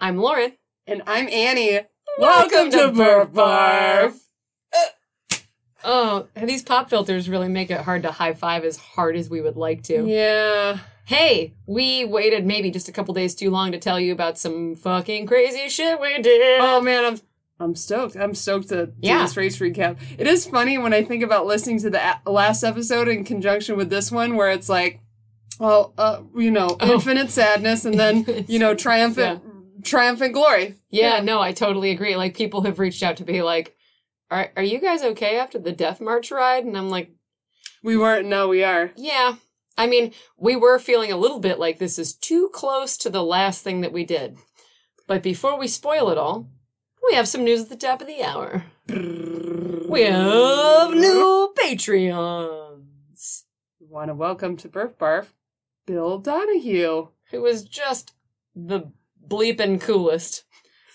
I'm Lauren. And I'm Annie. Welcome to Burp Barf. Oh, these pop filters really make it hard to high five as hard as we would like to. Yeah. Hey, we waited maybe just a couple days too long to tell you about some fucking crazy shit we did. Oh man, I'm I'm stoked. I'm stoked to do Yeah. this race recap. It is funny when I think about listening to the a- last episode in conjunction with this one, where it's like, well, uh, you know, Oh. infinite sadness, and then you know, triumphant, triumphant glory. yeah, yeah. no, I totally agree. Like people have reached out to be like, "Are are you guys okay after the Death March ride?" And I'm like, We weren't. No, we are. "Yeah." I mean, we were feeling a little bit like this is too close to the last thing that we did. But before we spoil it all, we have some news at the top of the hour. We have new Patreons. We want to welcome to Burp Barf, Bill Donahue. Who was just the bleeping coolest.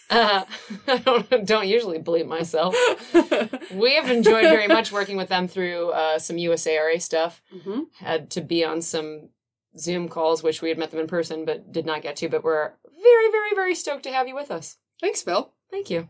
Uh, I don't, don't usually bleep myself. We have enjoyed very much working with them through uh, some USARA stuff. hmm Had to be on some Zoom calls, which we had met them in person but did not get to. But we're very, very, very stoked to have you with us. Thanks, Bill. Thank you.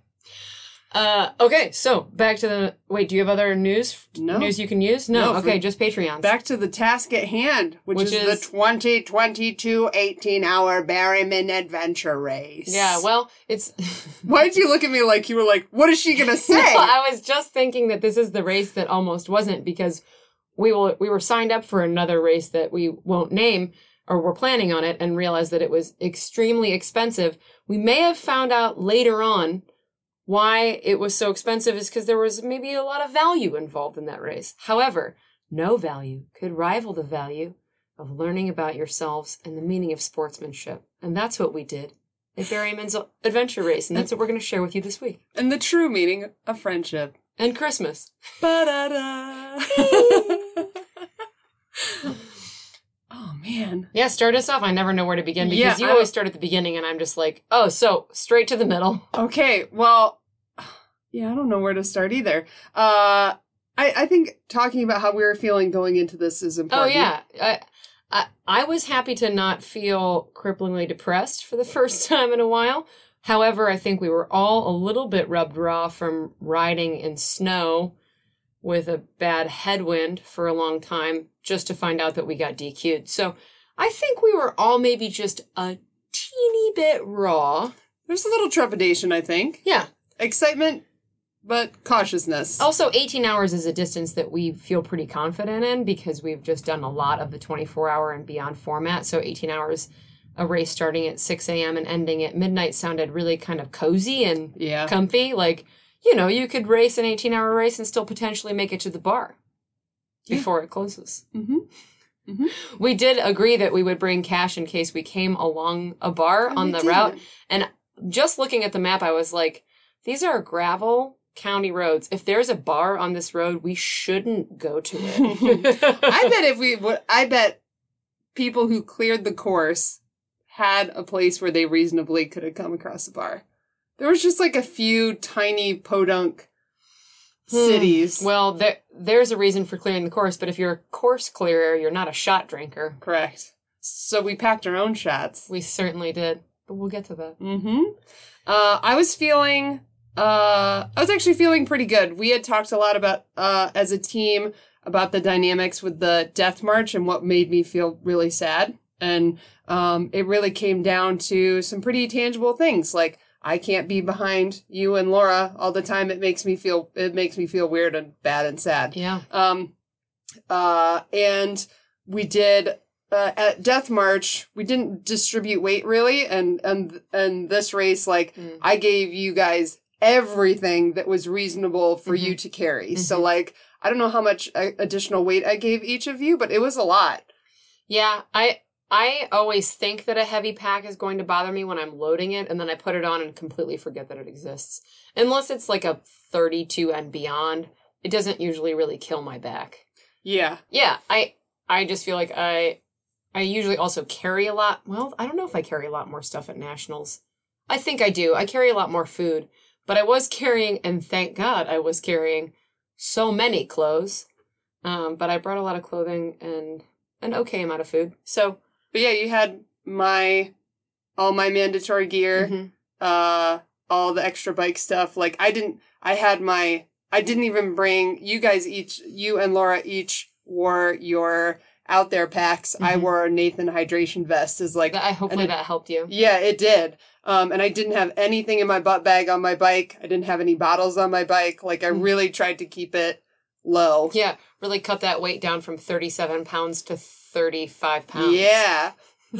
Uh, okay, so back to the. Wait, do you have other news? No. News you can use? No. No, okay, just Patreon. Back to the task at hand, which, Which is, is- the 2022 18 hour Berryman Adventure Race. yeah, well, it's. Why'd you look at me like you were like, what is she gonna say? No, I was just thinking that this is the race that almost wasn't because we will we were signed up for another race that we won't name or we're planning on it and realized that it was extremely expensive. We may have found out later on why it was so expensive is because there was maybe a lot of value involved in that race. However, no value could rival the value of learning about yourselves and the meaning of sportsmanship. And that's what we did at Berryman's Adventure Race. And that's what we're going to share with you this week. and the true meaning of friendship. And Christmas. Ba-da-da. oh man. Yeah, start us off. I never know where to begin because Yeah, you I- always start at the beginning, and I'm just like, oh, so straight to the middle. Okay, well, yeah, I don't know where to start either. Uh, I, I think talking about how we were feeling going into this is important. Oh yeah, I, I I was happy to not feel cripplingly depressed for the first time in a while. However, I think we were all a little bit rubbed raw from riding in snow with a bad headwind for a long time, just to find out that we got DQ'd. So I think we were all maybe just a teeny bit raw. There's a little trepidation, I think. Yeah, Excitement, but cautiousness. Also, 18 hours is a distance that we feel pretty confident in because we've just done a lot of the 24 hour and beyond format. So, 18 hours, a race starting at 6 a.m. and ending at midnight sounded really kind of cozy and yeah. comfy. Like, you know, you could race an 18 hour race and still potentially make it to the bar Yeah. before it closes. Mm-hmm. We did agree that we would bring cash in case we came along a bar on the route. And just looking at the map, I was like, these are gravel county roads. If there's a bar on this road, we shouldn't go to it. I bet if we would, I bet people who cleared the course had a place where they reasonably could have come across a bar. There was just like a few tiny podunk Hmm. cities. Well, there, there's a reason for clearing the course, but if you're a course clearer, you're not a shot drinker. Correct. So we packed our own shots. We certainly did, but we'll get to that. Mm-hmm. Uh, I was feeling, uh, I was actually feeling pretty good. We had talked a lot about, uh, as a team about the dynamics with the death march and what made me feel really sad. And, um, it really came down to some pretty tangible things like, I can't be behind you and Laura all the time. It makes me feel, it makes me feel weird and bad and sad. Yeah. Um, uh, and we did uh, at Death March. We didn't distribute weight really, and and and this race, like Mm. I gave you guys everything that was reasonable for you to carry. So Mhm. like I don't know how much uh, additional weight I gave each of you, but it was a lot. Yeah, I I always think that a heavy pack is going to bother me when I'm loading it, and then I put it on and completely forget that it exists. Unless it's like a 32 and beyond, it doesn't usually really kill my back. Yeah. Yeah, I I just feel like I I usually also carry a lot. Well, I don't know if I carry a lot more stuff at nationals. I think I do. I carry a lot more food, but I was carrying, and thank God I was carrying so many clothes. Um, but I brought a lot of clothing and an okay amount of food. So But yeah, you had my all my mandatory gear. mhm. uh all the extra bike stuff. Like I didn't I had my I didn't even bring you guys each you and Laura each wore your out there packs. I Mhm. wore a Nathan hydration vest is like I hopefully it- that helped you. yeah, it did. Um, and I didn't have anything in my butt bag on my bike. I didn't have any bottles on my bike. Like I Mm. really tried to keep it low. Yeah, really cut that weight down from 37 pounds to 35 pounds. Yeah.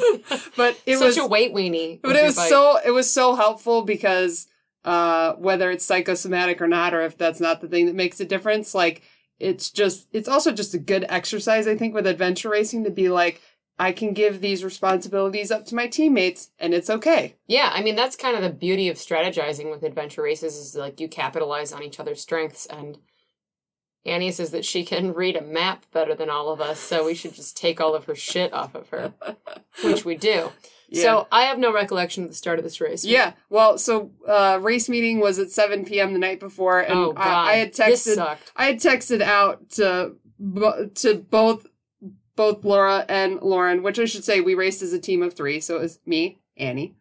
but it Such was a weight weenie. but it was bike. so it was so helpful because uh whether it's psychosomatic or not or if that's not the thing that makes a difference like it's just it's also just a good exercise i think with adventure racing to be like i can give these responsibilities up to my teammates and it's okay Yeah, I mean that's kind of the beauty of strategizing with adventure races is like you capitalize on each other's strengths and Annie says that she can read a map better than all of us, so we should just take all of her shit off of her, which we do. Yeah. So I have no recollection of the start of this race. yeah well so uh race meeting was at 7 p.m the night before and oh god, I, I had texted. I had texted out to to both both Laura and Lauren, which I should say we raced as a team of three. So it was me, Annie,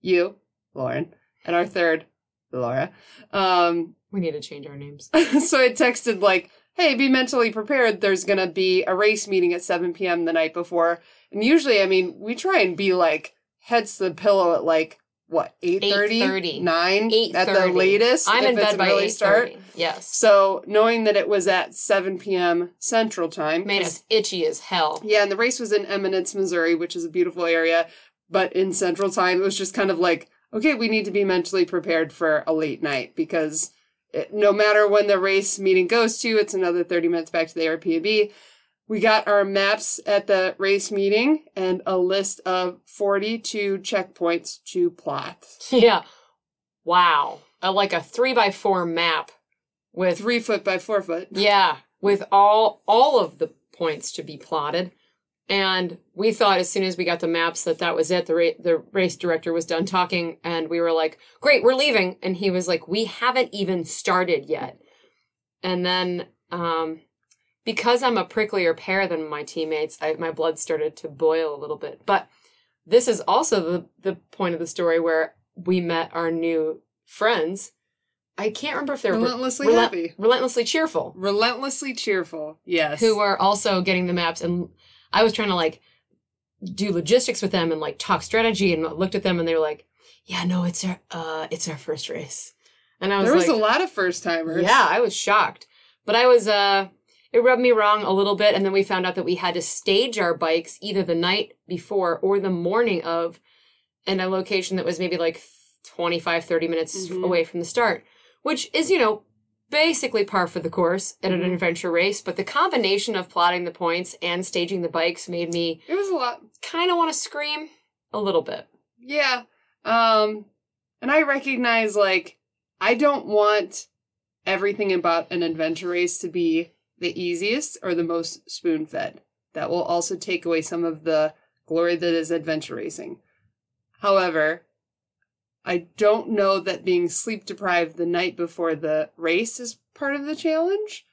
you, Lauren, and our third, Laura. Um, We need to change our names. so I texted like, "Hey, be mentally prepared. There's gonna be a race meeting at 7 p.m. the night before." And usually, I mean, we try and be like heads to the pillow at like what 8.30 8:30. 9 at the latest I'm if in bed by early eight start. Yes, so knowing that it was at 7 p.m. Central Time. made us itchy as hell. Yeah, and the race was in Eminence, Missouri, which is a beautiful area. But in Central Time, it was just kind of like, okay, we need to be mentally prepared for a late night because no matter when the race meeting goes to, it's another 30 minutes back to the Airbnb. We got our maps at the race meeting and a list of 42 checkpoints to plot. Yeah, wow, a, like a three by four map with Three foot by four foot. Yeah, with all all of the points to be plotted. And we thought as soon as we got the maps that that was it. The ra- the race director was done talking, and we were like, "Great, we're leaving." And he was like, "We haven't even started yet." And then, um, because I'm a pricklier pair than my teammates, I, my blood started to boil a little bit. But this is also the the point of the story where we met our new friends. I can't remember if they were Relentlessly relent- happy. relentlessly cheerful Relentlessly cheerful. Yes. who were also getting the maps and I was trying to like do logistics with them and like talk strategy and looked at them and they were like, "Yeah, no, it's our uh it's our first race." And I was there was like, a lot of first timers. "Yeah, I was shocked." But I was uh it rubbed me wrong a little bit and then we found out that we had to stage our bikes either the night before or the morning of in a location that was maybe like 25 30 minutes Mhm. away from the start, which is, you know, basically par for the course at an Mhm. adventure race, but the combination of plotting the points and staging the bikes made me It was a lot. kind of want to scream a little bit. Yeah. Um and I recognize like I don't want everything about an adventure race to be the easiest or the most spoon-fed. That will also take away some of the glory that is adventure racing. However, I don't know that being sleep deprived the night before the race is part of the challenge.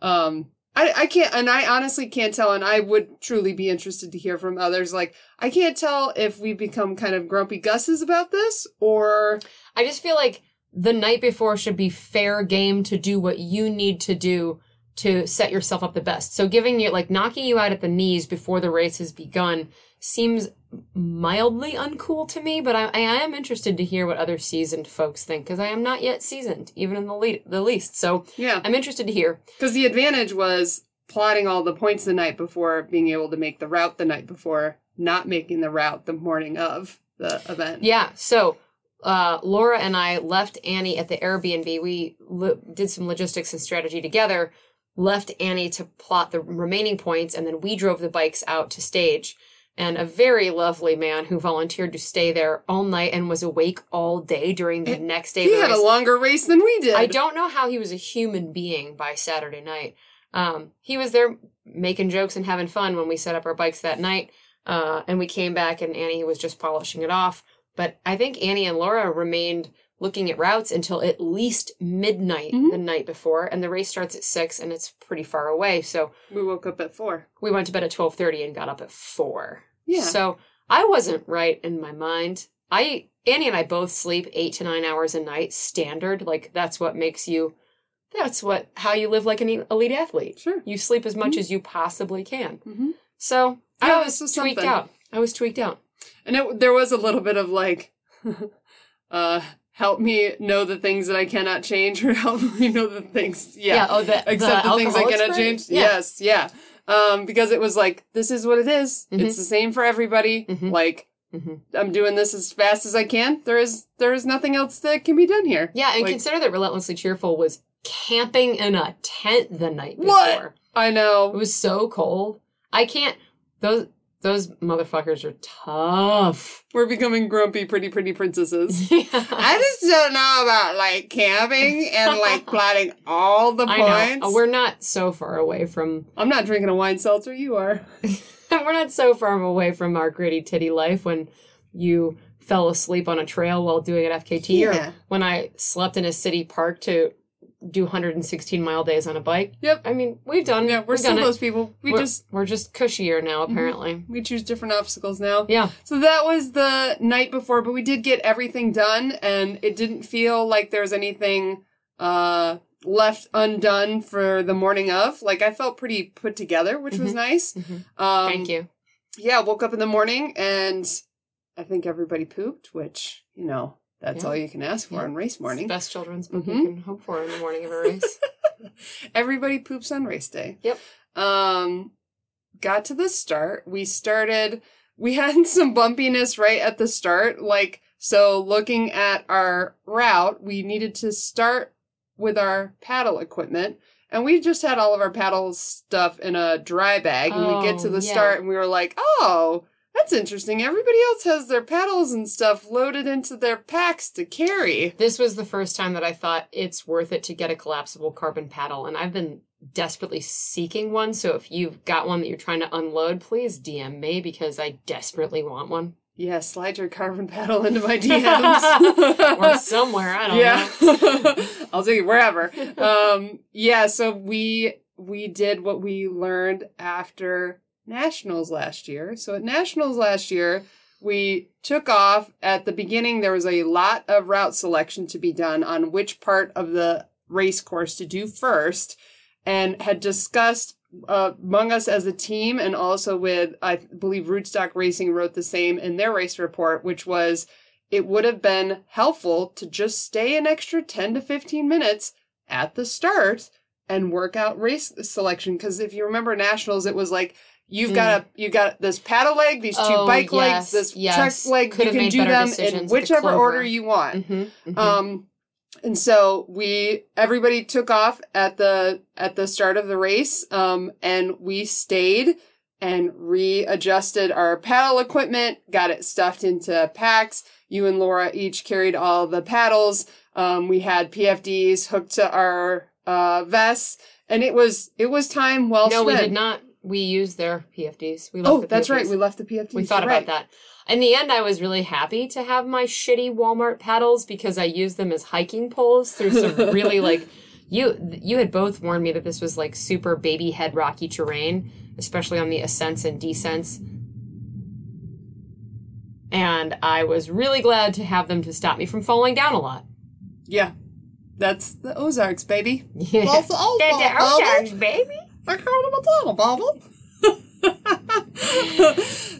Um, I, I can't, and I honestly can't tell, and I would truly be interested to hear from others. Like, I can't tell if we become kind of grumpy Gusses about this, or I just feel like the night before should be fair game to do what you need to do to set yourself up the best. So giving you like knocking you out at the knees before the race has begun seems mildly uncool to me, but I, I am interested to hear what other seasoned folks think because I am not yet seasoned, even in the le- the least. So yeah, I'm interested to hear. because the advantage was plotting all the points the night before, being able to make the route the night before, not making the route the morning of the event. Yeah. So uh, Laura and I left Annie at the Airbnb. We lo- did some logistics and strategy together. Left Annie to plot the remaining points, and then we drove the bikes out to stage. And a very lovely man who volunteered to stay there all night and was awake all day during the It- next day. He had a longer race than we did. I don't know how he was a human being by Saturday night. Um, he was there making jokes and having fun when we set up our bikes that night. Uh, and we came back and Annie was just polishing it off. But I think Annie and Laura remained looking at routes until at least midnight Mhm. the night before. And the race starts at six and it's pretty far away. So We woke up at four. we went to bed at twelve thirty and got up at four. Yeah. So I wasn't right in my mind. I Annie and I both sleep eight to nine hours a night, standard. Like that's what makes you. That's what how you live like an elite athlete. Sure. You sleep as much Mhm. as you possibly can. Mm-hmm. So Yeah, I was is tweaked something. out. I was tweaked out. And it, there was a little bit of like, uh, help me know the things that I cannot change, or help me know the things. Yeah. oh, the Except the, things I cannot spray? change. Yeah. Yes. Yeah. Um, because it was like, this is what it is. Mhm. It's the same for everybody. Mhm. Like, Mhm. I'm doing this as fast as I can. There is, there is nothing else that can be done here. Yeah, and Like- consider that Relentlessly Cheerful was camping in a tent the night before. What? I know. It was so cold. I can't. Those those motherfuckers are tough. We're becoming grumpy, pretty, pretty princesses. I I just don't know about like camping and like plotting all the I points. know. We're not so far away from. I'm not drinking a wine seltzer. You are. We're not so far away from our gritty titty life when you fell asleep on a trail while doing an FKT, Yeah. or when I slept in a city park to do 116 mile days on a bike. Yep. I mean, we've done. Yeah, we're still those people. We we're, just we're just cushier now, apparently. we choose different obstacles now. Yeah. So that was the night before, but we did get everything done, and it didn't feel like there was anything uh left undone for the morning of. Like I felt pretty put together, which was Mhm. nice. Mhm. Um, Thank you. Yeah, woke up in the morning and I think everybody pooped, which you know that's Yeah. all you can ask for Yeah. on race morning. best children's book Mhm. you can hope for in the morning of a race. Everybody poops on race day. Yep. Um, got to the start. We started, we had some bumpiness right at the start. Like, so looking at our route, we needed to start with our paddle equipment. And we just had all of our paddle stuff in a dry bag. And we get to Oh, the yeah. start and we were like, oh, that's interesting. Everybody else has their paddles and stuff loaded into their packs to carry. this was the first time that I thought it's worth it to get a collapsible carbon paddle, and I've been desperately seeking one. So if you've got one that you're trying to unload, please DM me because I desperately want one. Yeah, slide your carbon paddle into my DMs. or somewhere, I don't yeah. know. I'll take it wherever. Um, yeah, so we we did what we learned after nationals last year. So at nationals last year, we took off at the beginning there was a lot of route selection to be done on which part of the race course to do first and had discussed uh, among us as a team and also with I believe Rootstock Racing wrote the same in their race report which was it would have been helpful to just stay an extra 10 to 15 minutes at the start and work out race selection because if you remember nationals it was like you've got a you got this paddle leg these two. Oh, bike yes, legs this yes. trek leg Could you can do them in whichever order you want Mhm, mhm. um, and so we everybody took off at the at the start of the race, um, and we stayed and readjusted our paddle equipment, got it stuffed into packs. You and Laura each carried all the paddles. Um, we had PFDs hooked to our uh, vests, and it was it was time well no, spent. we did not. We used their PFDs. We left Oh, the that's right. We left the PFDs. We thought You're about right. that. In the end, I was really happy to have my shitty Walmart paddles because I used them as hiking poles through some really like you you had both warned me that this was like super baby head rocky terrain, especially on the ascents and descents. And I was really glad to have them to stop me from falling down a lot. Yeah, that's the Ozarks, baby. Yeah. That's the Ozarks, baby. Baby. I called him a bottle bottle.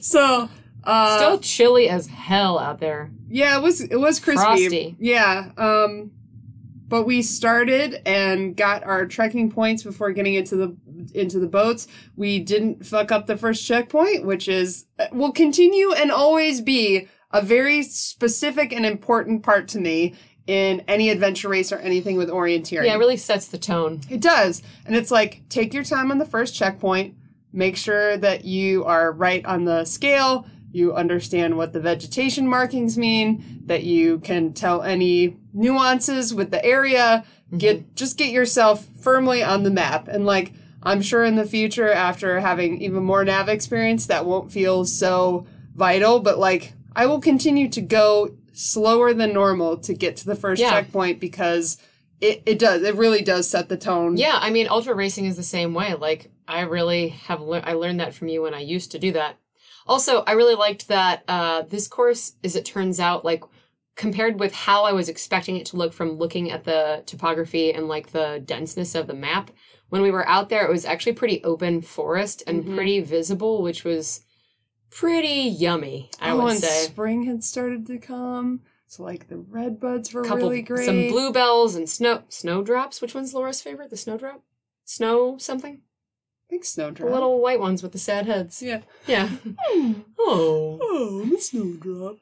so, uh, Still chilly as hell out there. yeah, it was it was crispy. Frosty. Yeah. Um, but we started and got our trekking points before getting into the into the boats. We didn't fuck up the first checkpoint, which is will continue and always be a very specific and important part to me in any adventure race or anything with orienteering. Yeah, it really sets the tone. It does. And it's like, take your time on the first checkpoint, make sure that you are right on the scale, you understand what the vegetation markings mean, that you can tell any nuances with the area, mm-hmm. get just get yourself firmly on the map. And like I'm sure in the future after having even more nav experience that won't feel so vital, but like I will continue to go slower than normal to get to the first Yeah. checkpoint because it, it does. It really does set the tone. Yeah, I mean, ultra racing is the same way. Like, I really have learned. I learned that from you when I used to do that. Also, I really liked that uh, this course, as it turns out, like compared with how I was expecting it to look from looking at the topography and like the denseness of the map, when we were out there, it was actually pretty open forest and Mhm. pretty visible, which was pretty yummy. I oh, would say. spring had started to come. So like the red buds were couple really great. some bluebells and snow snowdrops. Which one's Laura's favorite? The snowdrop? Snow something? I think snowdrop. The little white ones with the sad heads. yeah. Yeah. Oh. Oh, I'm a snowdrop.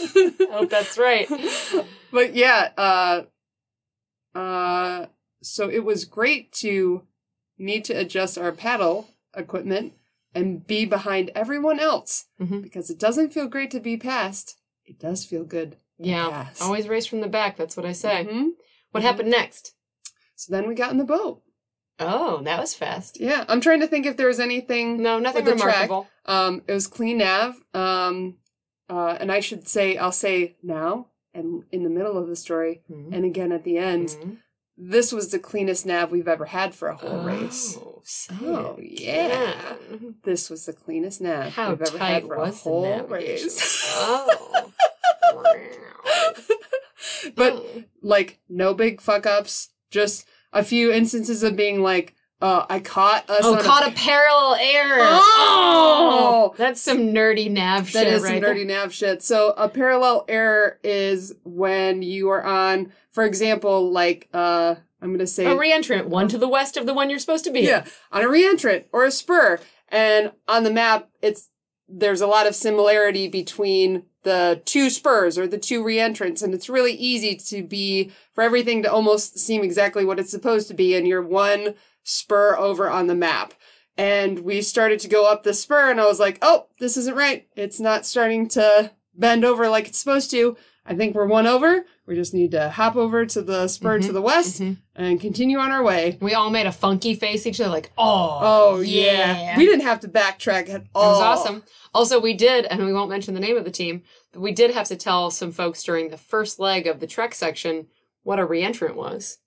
I hope that's right. but yeah, uh uh so it was great to need to adjust our paddle equipment and be behind everyone else Mhm. because it doesn't feel great to be passed. It does feel good. Yeah. Always race from the back, that's what I say. Mhm. What happened next? So then we got in the boat. Oh, that was fast. Yeah, I'm trying to think if there was anything. No, nothing the track. remarkable. Um, it was clean nav. Um, uh, and I should say, I'll say now and in the middle of the story, Mhm. and again at the end. This was the cleanest nav we've ever had for a whole race. Oh, say Oh, it yeah. This was the cleanest nav How we've ever had for a whole race. Oh. Wow. but like no big fuck ups, just a few instances of being like, uh, I caught us. Oh, caught a parallel error. Oh! that's some nerdy nav That shit is right some nerdy nav shit. So a parallel error is when you are on, for example, like uh, I'm gonna say. A reentrant, one to the west of the one you're supposed to be. yeah, on a reentrant or a spur, and on the map, it's there's a lot of similarity between the two spurs or the two reentrants, and it's really easy to be for everything to almost seem exactly what it's supposed to be, and you're one spur over on the map. And we started to go up the spur, and I was like, "Oh, this isn't right. It's not starting to bend over like it's supposed to. I think we're one over. We just need to hop over to the spur to Mhm, the west Mhm. and continue on our way." We all made a funky face each other, like, oh, Oh yeah. We didn't have to backtrack at all. It was awesome. Also, we did, and we won't mention the name of the team, but we did have to tell some folks during the first leg of the Trek section what a reentrant was.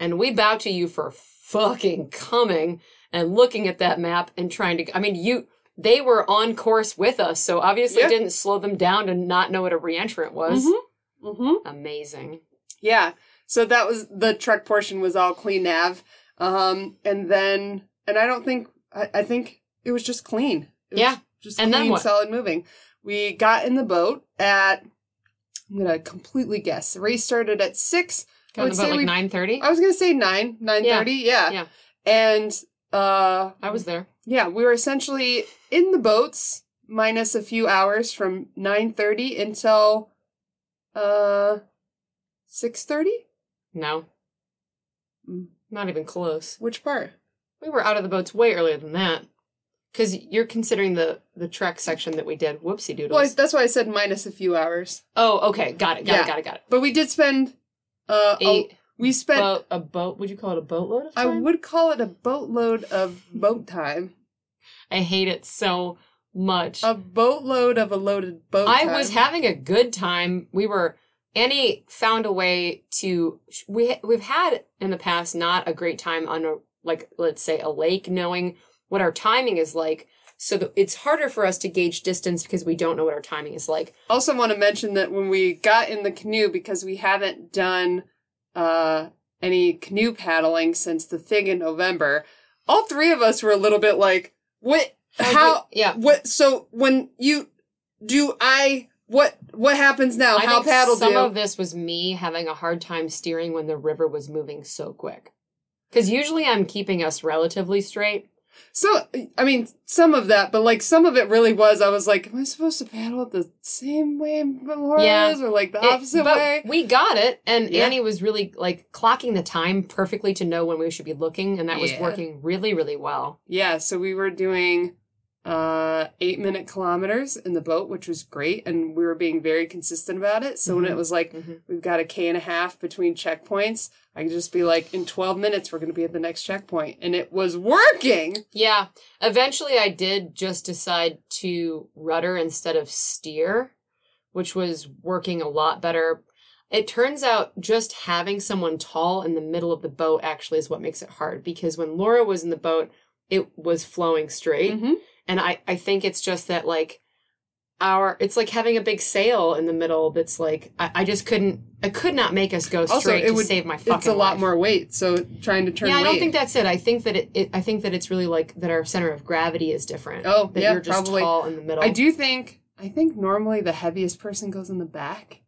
And we bow to you for fucking coming and looking at that map and trying to. I mean, you. They were on course with us, so obviously it didn't slow them down to not know what a reentrant was. Mhm. Mm-hmm. Amazing. Yeah. So that was the trek portion was all clean nav. Um, and then, and I don't think, I, I think it was just clean. It was Yeah. Just And then clean, what? solid moving. We got in the boat at, I'm going to completely guess. The race started at six. I Got would about say like nine thirty. I was going to say nine, 9.30. Yeah. Yeah. And, uh, I was there. Yeah, we were essentially in the boats minus a few hours from 9:30 until uh 6:30? No, Mm. not even close. Which part? We were out of the boats way earlier than that. Because you're considering the the trek section that we did. Whoopsie doodles. Well, that's why I said minus a few hours. oh, okay. Got it. Got Yeah. it. Got it. Got it. But we did spend uh a- we spent boat, a boat. Would you call it a boatload of I would call it a boatload of boat time. I hate it so much. A boatload of a loaded boat I time. was having a good time. We were. Annie found a way to. We we've had in the past not a great time on a like let's say a lake, knowing what our timing is like. So it's harder for us to gauge distance because we don't know what our timing is like. also want to mention that when we got in the canoe because we haven't done uh any canoe paddling since the thing in November, all three of us were a little bit like, "What? How? Yeah. What? So when you do, I what? What happens now? I how paddle some do?" of this was me having a hard time steering when the river was moving so quick. Because usually I'm keeping us relatively straight. So I mean, some of that, but like some of it really was. I was like, "Am I supposed to paddle it the same way Laura Yeah. is, or like the It- opposite but way?" We got it, and Yeah. Annie was really like clocking the time perfectly to know when we should be looking, and that was working really, really well. Yeah, so we were doing uh eight minute kilometers in the boat, which was great, and we were being very consistent about it. So when Mhm. it was like Mhm. we've got a K and a half between checkpoints, I could just be like, in twelve minutes we're gonna be at the next checkpoint. And it was working. Yeah. Eventually, I did just decide to rudder instead of steer, which was working a lot better. It turns out just having someone tall in the middle of the boat actually is what makes it hard because when Laura was in the boat, it was flowing straight. Mhm. And I, I think it's just that like our it's like having a big sail in the middle that's like I, I just couldn't I could not make us go straight Also, it to would- save my fucking It's a lot life. more weight, so trying to turn yeah, I don't think that's it. I think that it, it I think that it's really like that our center of gravity is different. Oh, that yeah, you're just probably. tall in the middle. I do think I think normally the heaviest person goes in the back.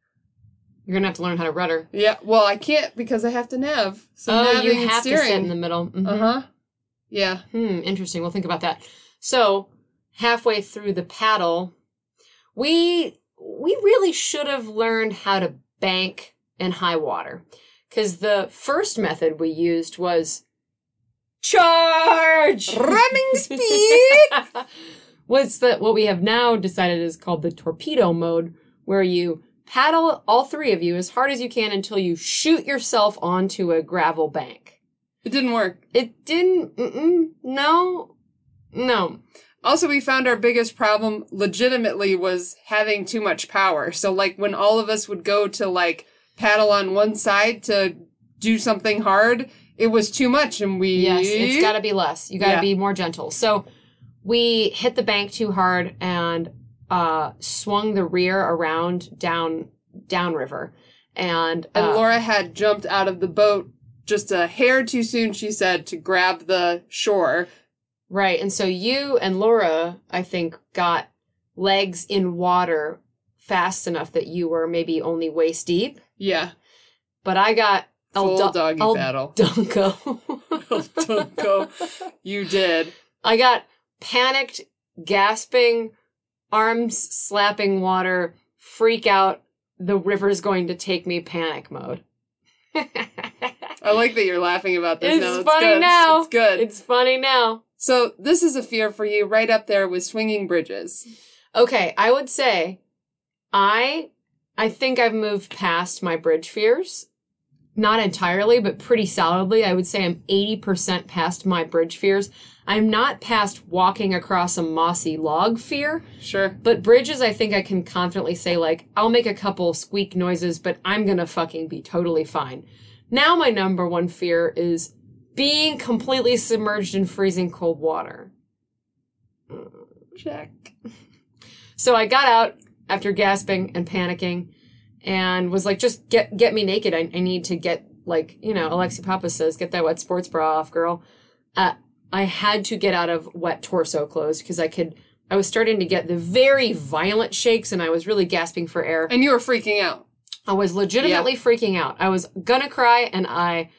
You're gonna have to learn how to rudder. Yeah, well, I can't because I have to nav. So oh, you have to sit in the middle. Mm-hmm. Uh huh. Yeah. Hmm, interesting. We'll think about that. So, halfway through the paddle, we we really should have learned how to bank in high water. Cuz the first method we used was charge Running speed. was the what we have now decided is called the torpedo mode where you paddle all three of you as hard as you can until you shoot yourself onto a gravel bank. It didn't work. It didn't. Mm-mm, no, no. Also, we found our biggest problem legitimately was having too much power. So, like, when all of us would go to, like, paddle on one side to do something hard, it was too much. And we. Yes, it's got to be less. You got to Yeah. be more gentle. So we hit the bank too hard and uh, swung the rear around down downriver, and, And uh, Laura had jumped out of the boat just a hair too soon, she said, to grab the shore. Right. And so you and Laura, I think, got legs in water fast enough that you were maybe only waist deep, Yeah. but I got Full El, doggy El paddle. Dunko. El Dunko. You did. I got panicked, gasping, arms slapping water, freak out, the river's going to take me panic mode. I like that you're laughing about this It's now. funny good. now. It's good. it's funny now. So, this is a fear for you right up there with swinging bridges. Okay, I would say I I think I've moved past my bridge fears. Not entirely, but pretty solidly. I would say I'm 80% past my bridge fears. I'm not past walking across a mossy log fear. Sure. But bridges, I think I can confidently say, like, I'll make a couple squeak noises, but I'm gonna fucking be totally fine. Now, my number one fear is being completely submerged in freezing cold water. Check. So I got out after gasping and panicking and was like, just get get me naked. I, I need to get, like, you know, Alexi Pappas says, get that wet sports bra off, girl. Uh, I had to get out of wet torso clothes because I could, I was starting to get the very violent shakes and I was really gasping for air. And you were freaking out. I was legitimately freaking out. I was gonna cry and I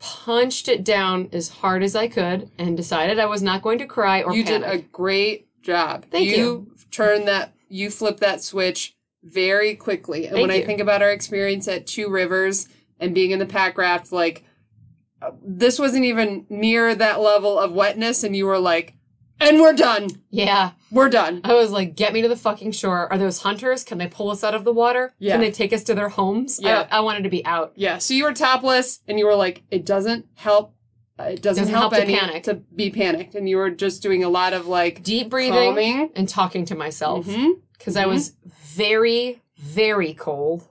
punched it down as hard as I could and decided I was not going to cry or you did a great job. Thank you. You turned that, you flipped that switch very quickly. And Thank when I think about our experience at Two Rivers and being in the pack raft, like, uh, this wasn't even near that level of wetness. And you were like, and we're done. Yeah. We're done. I was like, get me to the fucking shore. Are those hunters? Can they pull us out of the water? Yeah. Can they take us to their homes? Yeah. I, I wanted to be out. Yeah. So you were topless and you were like, it doesn't help. uh, It doesn't, Doesn't help, help to any panic. to be panicked. And you were just doing a lot of like Deep breathing calming. and talking to myself. Mhm. Because I Mhm. was very, very cold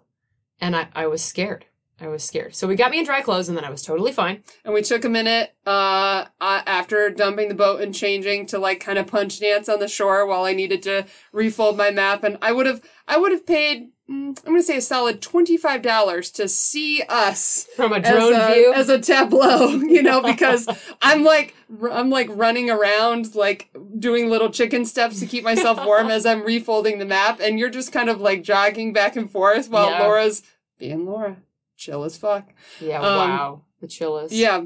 and I, I was scared. I was scared. So we got me in dry clothes and then I was totally fine. And we took a minute uh, uh, after dumping the boat and changing to like kind of punch dance on the shore while I needed to refold my map. And I would have I would have paid mm, I'm going to say a solid twenty five dollars to see us From a as drone a, view. as a tableau, you know, because I'm like I'm like running around like doing little chicken steps to keep myself warm as I'm refolding the map, and you're just kind of like jogging back and forth while Yeah. Laura's being Laura, chill as fuck. yeah, um, wow. The chillest. Yeah.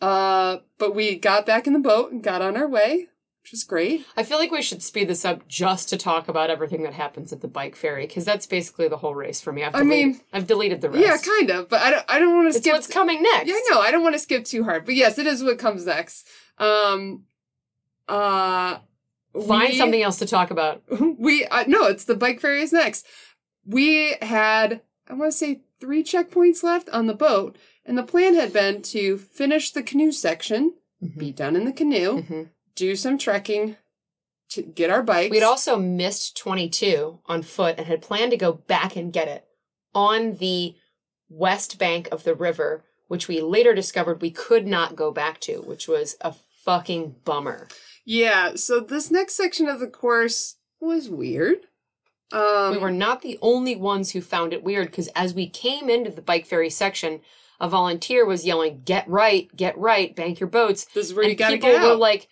Uh, but we got back in the boat and got on our way, which is great. I feel like we should speed this up just to talk about everything that happens at the bike ferry because that's basically the whole race for me. I've I deleted, mean- I've deleted the rest. Yeah, kind of. But I don't. I don't want to skip. what's coming next. Yeah, no. I don't want to skip too hard. But yes, it is what comes next. Um. Uh. Find we- something else to talk about. We uh, no, it's the bike ferry is next. We had I want to say three checkpoints left on the boat, and the plan had been to finish the canoe section, be done in the canoe, Mhm. do some trekking, to get our bikes. We'd also missed 22 on foot and had planned to go back and get it on the west bank of the river, which we later discovered we could not go back to, which was a fucking bummer. Yeah, so this next section of the course was weird. Um, we were not the only ones who found it weird because as we came into the bike ferry section, a volunteer was yelling, "Get right, get right, bank your boats." this is where you gotta people get were like,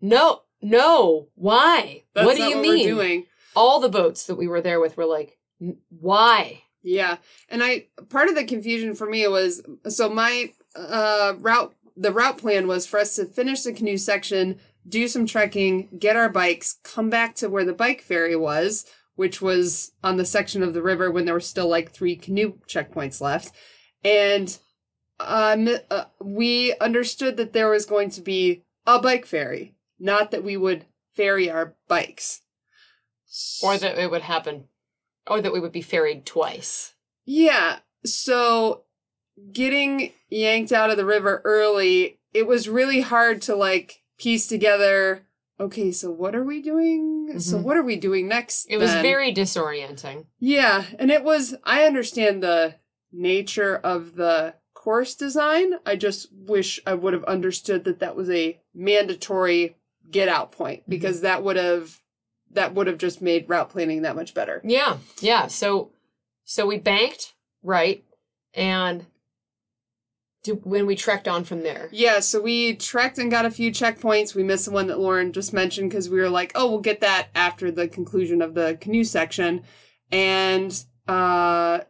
"No, no, why? That's what do you what mean?" All the boats that we were there with were like, "Why?" Yeah, and I part of the confusion for me was so my uh route the route plan was for us to finish the canoe section, do some trekking, get our bikes, come back to where the bike ferry was, which was on the section of the river when there were still like three canoe checkpoints left, and um uh, we understood that there was going to be a bike ferry, not that we would ferry our bikes. Or that it would happen, or that we would be ferried twice. Yeah. So getting yanked out of the river early, it was really hard to like piece together. Okay, so what are we doing? So Mhm. what are we doing next? It was very disorienting. Yeah, and it was I understand the nature of the course design. I just wish I would have understood that that was a mandatory get out point Mm-hmm. because that would have that would have just made route planning that much better. Yeah, yeah. So, so we banked right, and when we trekked on from there. Yeah, so we trekked and got a few checkpoints. We missed the one that Lauren just mentioned because we were like, oh, we'll get that after the conclusion of the canoe section. And uh,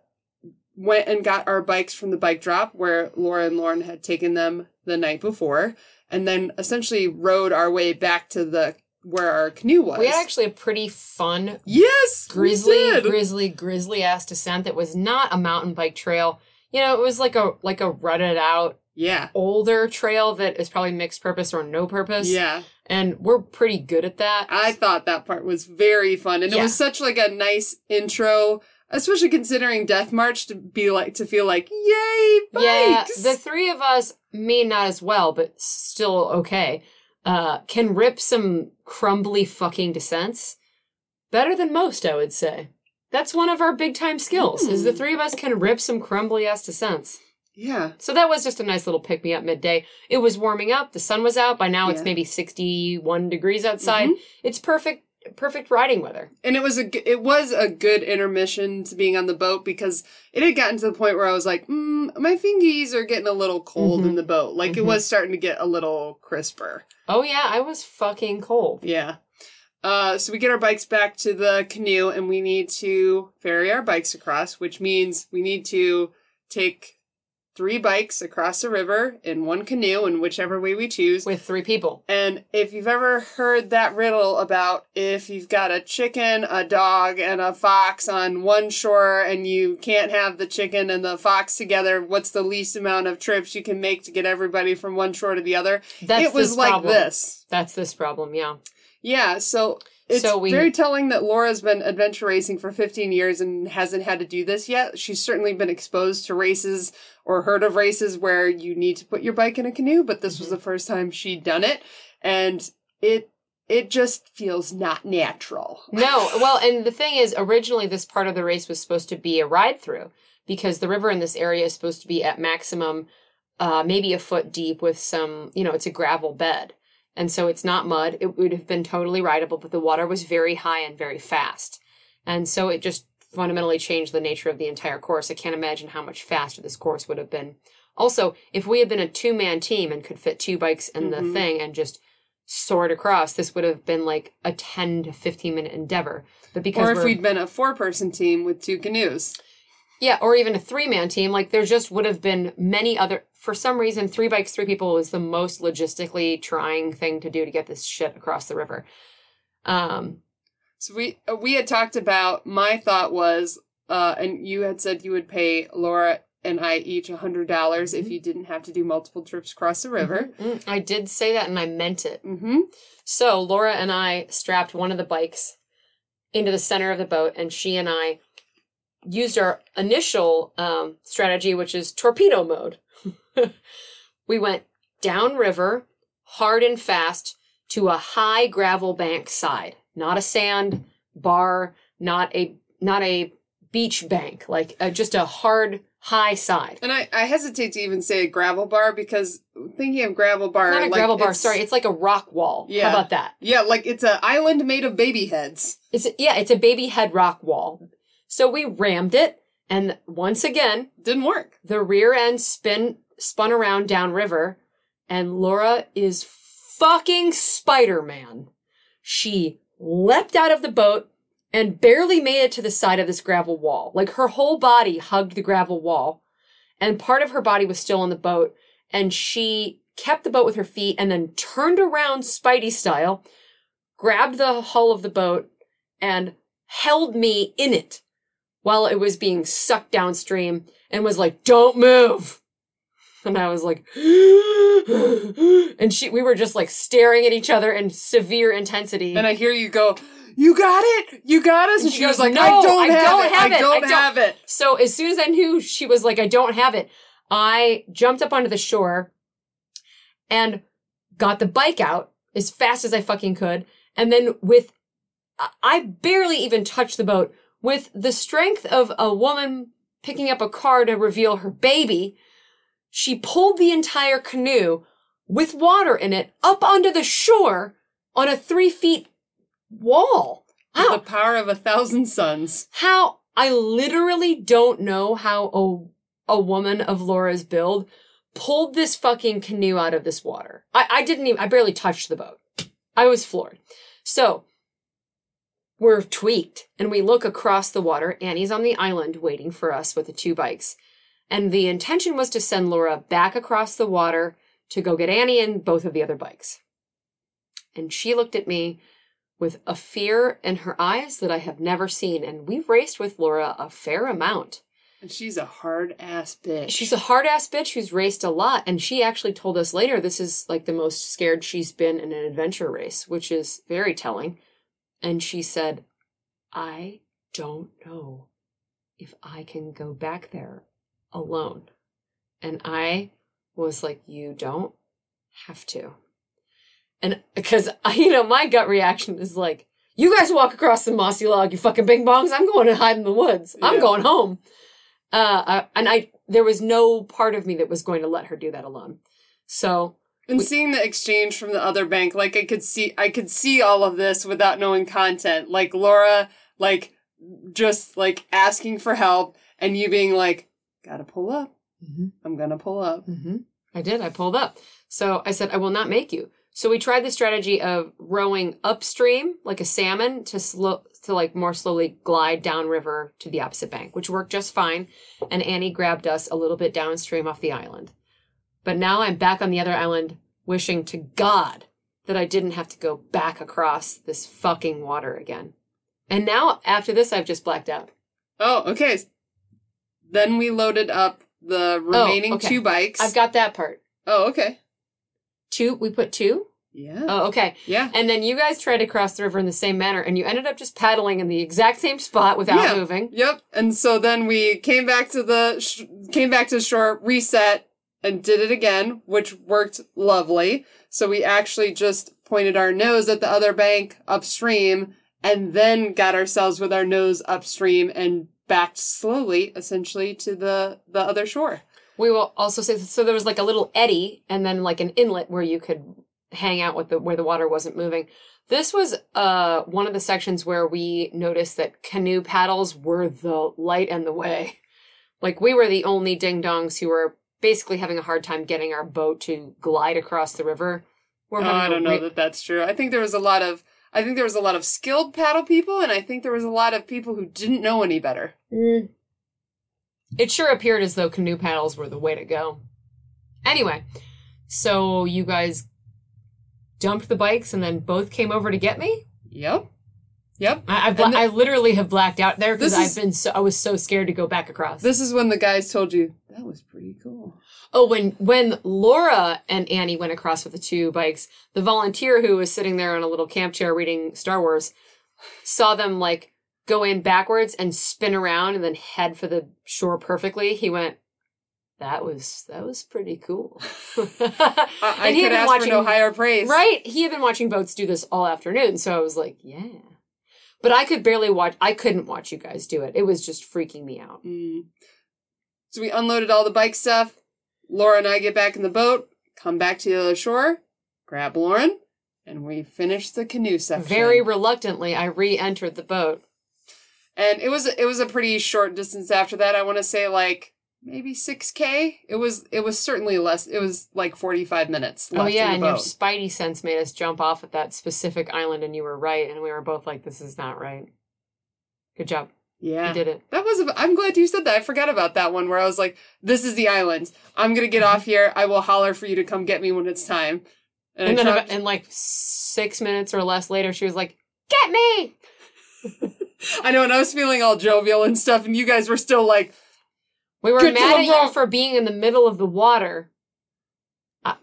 went and got our bikes from the bike drop where Laura and Lauren had taken them the night before. And then essentially rode our way back to the where our canoe was. We had actually a pretty fun, yes, grizzly, grizzly, grizzly ass descent that was not a mountain bike trail. You know, it was like a like a rutted out yeah, older trail that is probably mixed purpose or no purpose. yeah. and we're pretty good at that. I thought that part was very fun, and it was such like a nice intro, especially considering Death March to be like to feel like yay bikes! Yeah, the three of us, me not as well, but still okay, uh, can rip some crumbly fucking descents better than most, I would say. That's one of our big time skills, is the Hmm. three of us can rip some crumbly ass descents. yeah, So that was just a nice little pick me up midday. It was warming up, the sun was out, by now it's maybe 61 degrees outside. Mhm. It's perfect, perfect riding weather. and it was a it was a good intermission to being on the boat because it had gotten to the point where I was like, mm, my fingies are getting a little cold Mhm. in the boat, like it Mhm. was starting to get a little crisper. Oh yeah, I was fucking cold. Yeah. Uh, so we get our bikes back to the canoe and we need to ferry our bikes across, which means we need to take three bikes across the river in one canoe in whichever way we choose. With three people. And if you've ever heard that riddle about if you've got a chicken, a dog, and a fox on one shore and you can't have the chicken and the fox together, what's the least amount of trips you can make to get everybody from one shore to the other? That's it was like problem. this. That's this problem, yeah. Yeah, so it's So we- very telling that Laura's been adventure racing for 15 years and hasn't had to do this yet. She's certainly been exposed to races or heard of races where you need to put your bike in a canoe, but this was Mhm. the first time she'd done it and it it just feels not natural. No, well, and the thing is, originally this part of the race was supposed to be a ride through because the river in this area is supposed to be at maximum, uh, maybe a foot deep with some, you know, it's a gravel bed. And so it's not mud. It would have been totally rideable, but the water was very high and very fast. And so it just fundamentally changed the nature of the entire course. I can't imagine how much faster this course would have been. Also, if we had been a two man team and could fit two bikes in Mhm. the thing and just soared across, this would have been like a 10 to 15 minute endeavor. But because Or if we'd been a four person team with two canoes. yeah, or even a three man team, like there just would have been many other, for some reason, three bikes, three people was the most logistically trying thing to do to get this shit across the river. Um, So we uh, we had talked about my thought was uh and you had said you would pay Laura and I each a hundred dollars if Mhm. you didn't have to do multiple trips across the river. mm, I did say that and I meant it. Mm-hmm. So Laura and I strapped one of the bikes into the center of the boat, and she and I used our initial um, strategy, which is torpedo mode. we went downriver, hard and fast, to a high gravel bank side, not a sand bar, not a not a beach bank, like uh, just a hard high side. And I, I hesitate to even say a gravel bar because thinking of gravel bar, Not a like, gravel bar, it's- sorry, it's like a rock wall. Yeah. How about that? Yeah, like it's an island made of baby heads. It's yeah, it's a baby head rock wall. So we rammed it, and once again, Didn't work. the rear end spin spun around downriver, and Laura is fucking Spider Man. She leapt out of the boat and barely made it to the side of this gravel wall. Like her whole body hugged the gravel wall, and part of her body was still on the boat, and she kept the boat with her feet and then turned around Spidey style, grabbed the hull of the boat, and held me in it while it was being sucked downstream and was like, "Don't move." And I was like, and she, we were just like staring at each other in severe intensity. And I hear you go, "You got it, you got us," and, And she she goes like, "No, "I don't I have don't it, have I don't I don't." have it." so as soon as I knew she was like, I don't have it, I jumped up onto the shore and got the bike out as fast as I fucking could. And then with, I barely even touched the boat with the strength of a woman picking up a car to reveal her baby. She pulled the entire canoe with water in it up onto the shore on a three feet wall. How? The power of a thousand suns. how I literally don't know how a, a woman of Laura's build pulled this fucking canoe out of this water. I, I didn't even, I barely touched the boat. I was floored. So we're tweaked and we look across the water. Annie's on the island waiting for us with the two bikes. And the intention was to send Laura back across the water to go get Annie and both of the other bikes. And she looked at me with a fear in her eyes that I have never seen. And we've raced with Laura a fair amount. And she's a hard ass bitch. She's a hard ass bitch who's raced a lot. And she actually told us later this is like the most scared she's been in an adventure race, which is very telling. And she said, I don't know if I can go back there alone. And I was like, You don't have to. And because, you know, my gut reaction is like, You guys walk across the mossy log, you fucking bing bongs. I'm going to hide in the woods. I'm Yeah. going home. Uh, I, and I, there was no part of me that was going to let her do that alone. So, and we- seeing the exchange from the other bank, like I could see, I could see all of this without knowing content. Like Laura, like just like asking for help, and you being like, "Gotta pull up. I'm gonna pull up." hmm I did. I pulled up. So I said, I will not make you. So we tried the strategy of rowing upstream like a salmon to slow to like more slowly glide downriver to the opposite bank, which worked just fine. And Annie grabbed us a little bit downstream off the island. But now I'm back on the other island, wishing to God that I didn't have to go back across this fucking water again. And now after this, I've just blacked out. Oh, okay. Then we loaded up the oh, remaining okay. two bikes. I've got that part. Oh, okay. Two. We put two. Yeah. Oh, okay. Yeah. And then you guys tried to cross the river in the same manner, and you ended up just paddling in the exact same spot without Yeah. moving. Yep. And so then we came back to the sh- came back to the shore, reset, and did it again, which worked lovely. So we actually just pointed our nose at the other bank upstream, and then got ourselves with our nose upstream and backed slowly, essentially, to the the other shore. We will also say so. There was like a little eddy, and then like an inlet where you could hang out with the where the water wasn't moving. This was uh one of the sections where we noticed that canoe paddles were the light and the way. Like we were the only ding dongs who were basically having a hard time getting our boat to glide across the river. We're Oh, having I a don't know re- that that's true. I think there was a lot of I think there was a lot of skilled paddle people, and I think there was a lot of people who didn't know any better. Mm. It sure appeared as though canoe paddles were the way to go. Anyway, so you guys dumped the bikes and then both came over to get me. Yep. Yep. I, the- I literally have blacked out there because I've been so I was so scared to go back across. This is when the guys told you that was pretty cool. oh, when when Laura and Annie went across with the two bikes, the volunteer who was sitting there on a little camp chair reading Star Wars saw them like go in backwards and spin around and then head for the shore perfectly. He went, "That was that was pretty cool." I, I And he could ask for no higher praise. Right. He had been watching boats do this all afternoon. So I was like, yeah. But I could barely watch. I couldn't watch you guys do it. It was just freaking me out. Mm. So we unloaded all the bike stuff. Laura and I get back in the boat, come back to the other shore, grab Lauren, and we finish the canoe section. Very reluctantly, I re-entered the boat. and it was it was a pretty short distance after that. I want to say like maybe six k. It was it was certainly less. It was like forty five minutes. Oh, left oh yeah, and the your spidey sense made us jump off at that specific island, and you were right, and we were both like, "This is not right." Good job, yeah, you did it. That was. I'm glad you said that. I forgot about that one where I was like, "This is the island. I'm gonna get off mm-hmm. here. I will holler for you to come get me when it's time." And, I then, about, and like six minutes or less later, she was like, "Get me!" I know, and I was feeling all jovial and stuff, and you guys were still like, We were Get mad at you for being in the middle of the water. I,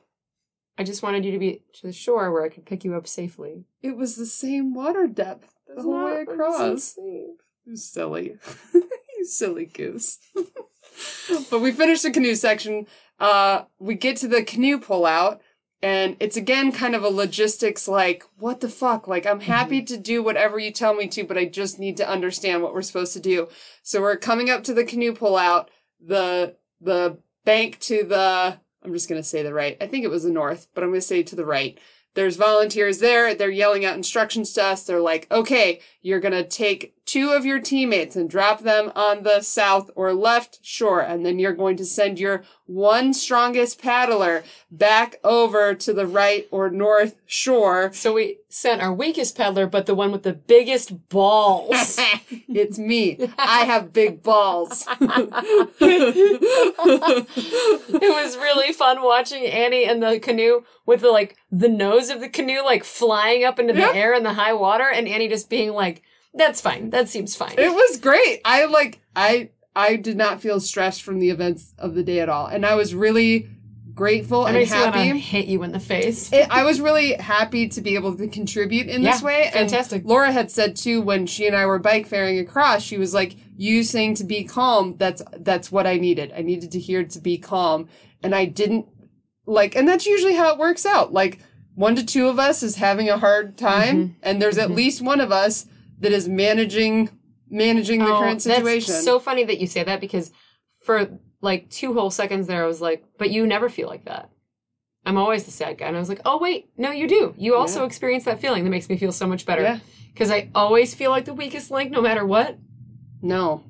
I just wanted you to be to the shore where I could pick you up safely. "It was the same water depth the whole way across." You silly, you silly goose. but we finished the canoe section. Uh, we get to the canoe pullout, and it's again kind of a logistics like, what the fuck? Like, I'm happy to do whatever you tell me to, but I just need to understand what we're supposed to do. So we're coming up to the canoe pullout, the the bank to the. I'm just gonna say the right. I think it was the north, but I'm gonna say to the right. There's volunteers there. They're yelling out instructions to us. They're like, okay, you're going to take two of your teammates and drop them on the south or left shore. And then you're going to send your one strongest paddler back over to the right or north shore. So we sent our weakest paddler, but the one with the biggest balls. it's me. I have big balls. it was really fun watching Annie and the canoe with the like the nose of the canoe like flying up into the Yep. air in the high water, and Annie just being like, "That's fine. That seems fine." It was great. I like I I did not feel stressed from the events of the day at all. And I was really grateful and makes me want to happy. hit you in the face. It, I was really happy to be able to contribute in this Yeah, way. And fantastic. Laura had said too when she and I were bike faring across, she was like, "You saying to be calm. That's that's what I needed. I needed to hear to be calm." And I didn't like, and that's usually how it works out. Like one to two of us is having a hard time, Mm-hmm. and there's at least one of us that is managing managing the Oh, current situation. That's so funny that you say that because for like two whole seconds there, I was like, "But you never feel like that." I'm always the sad guy, and I was like, "Oh wait, no, you do. You also Yeah. experience that feeling. That makes me feel so much better." Yeah. Because I always feel like the weakest link, no matter what. No.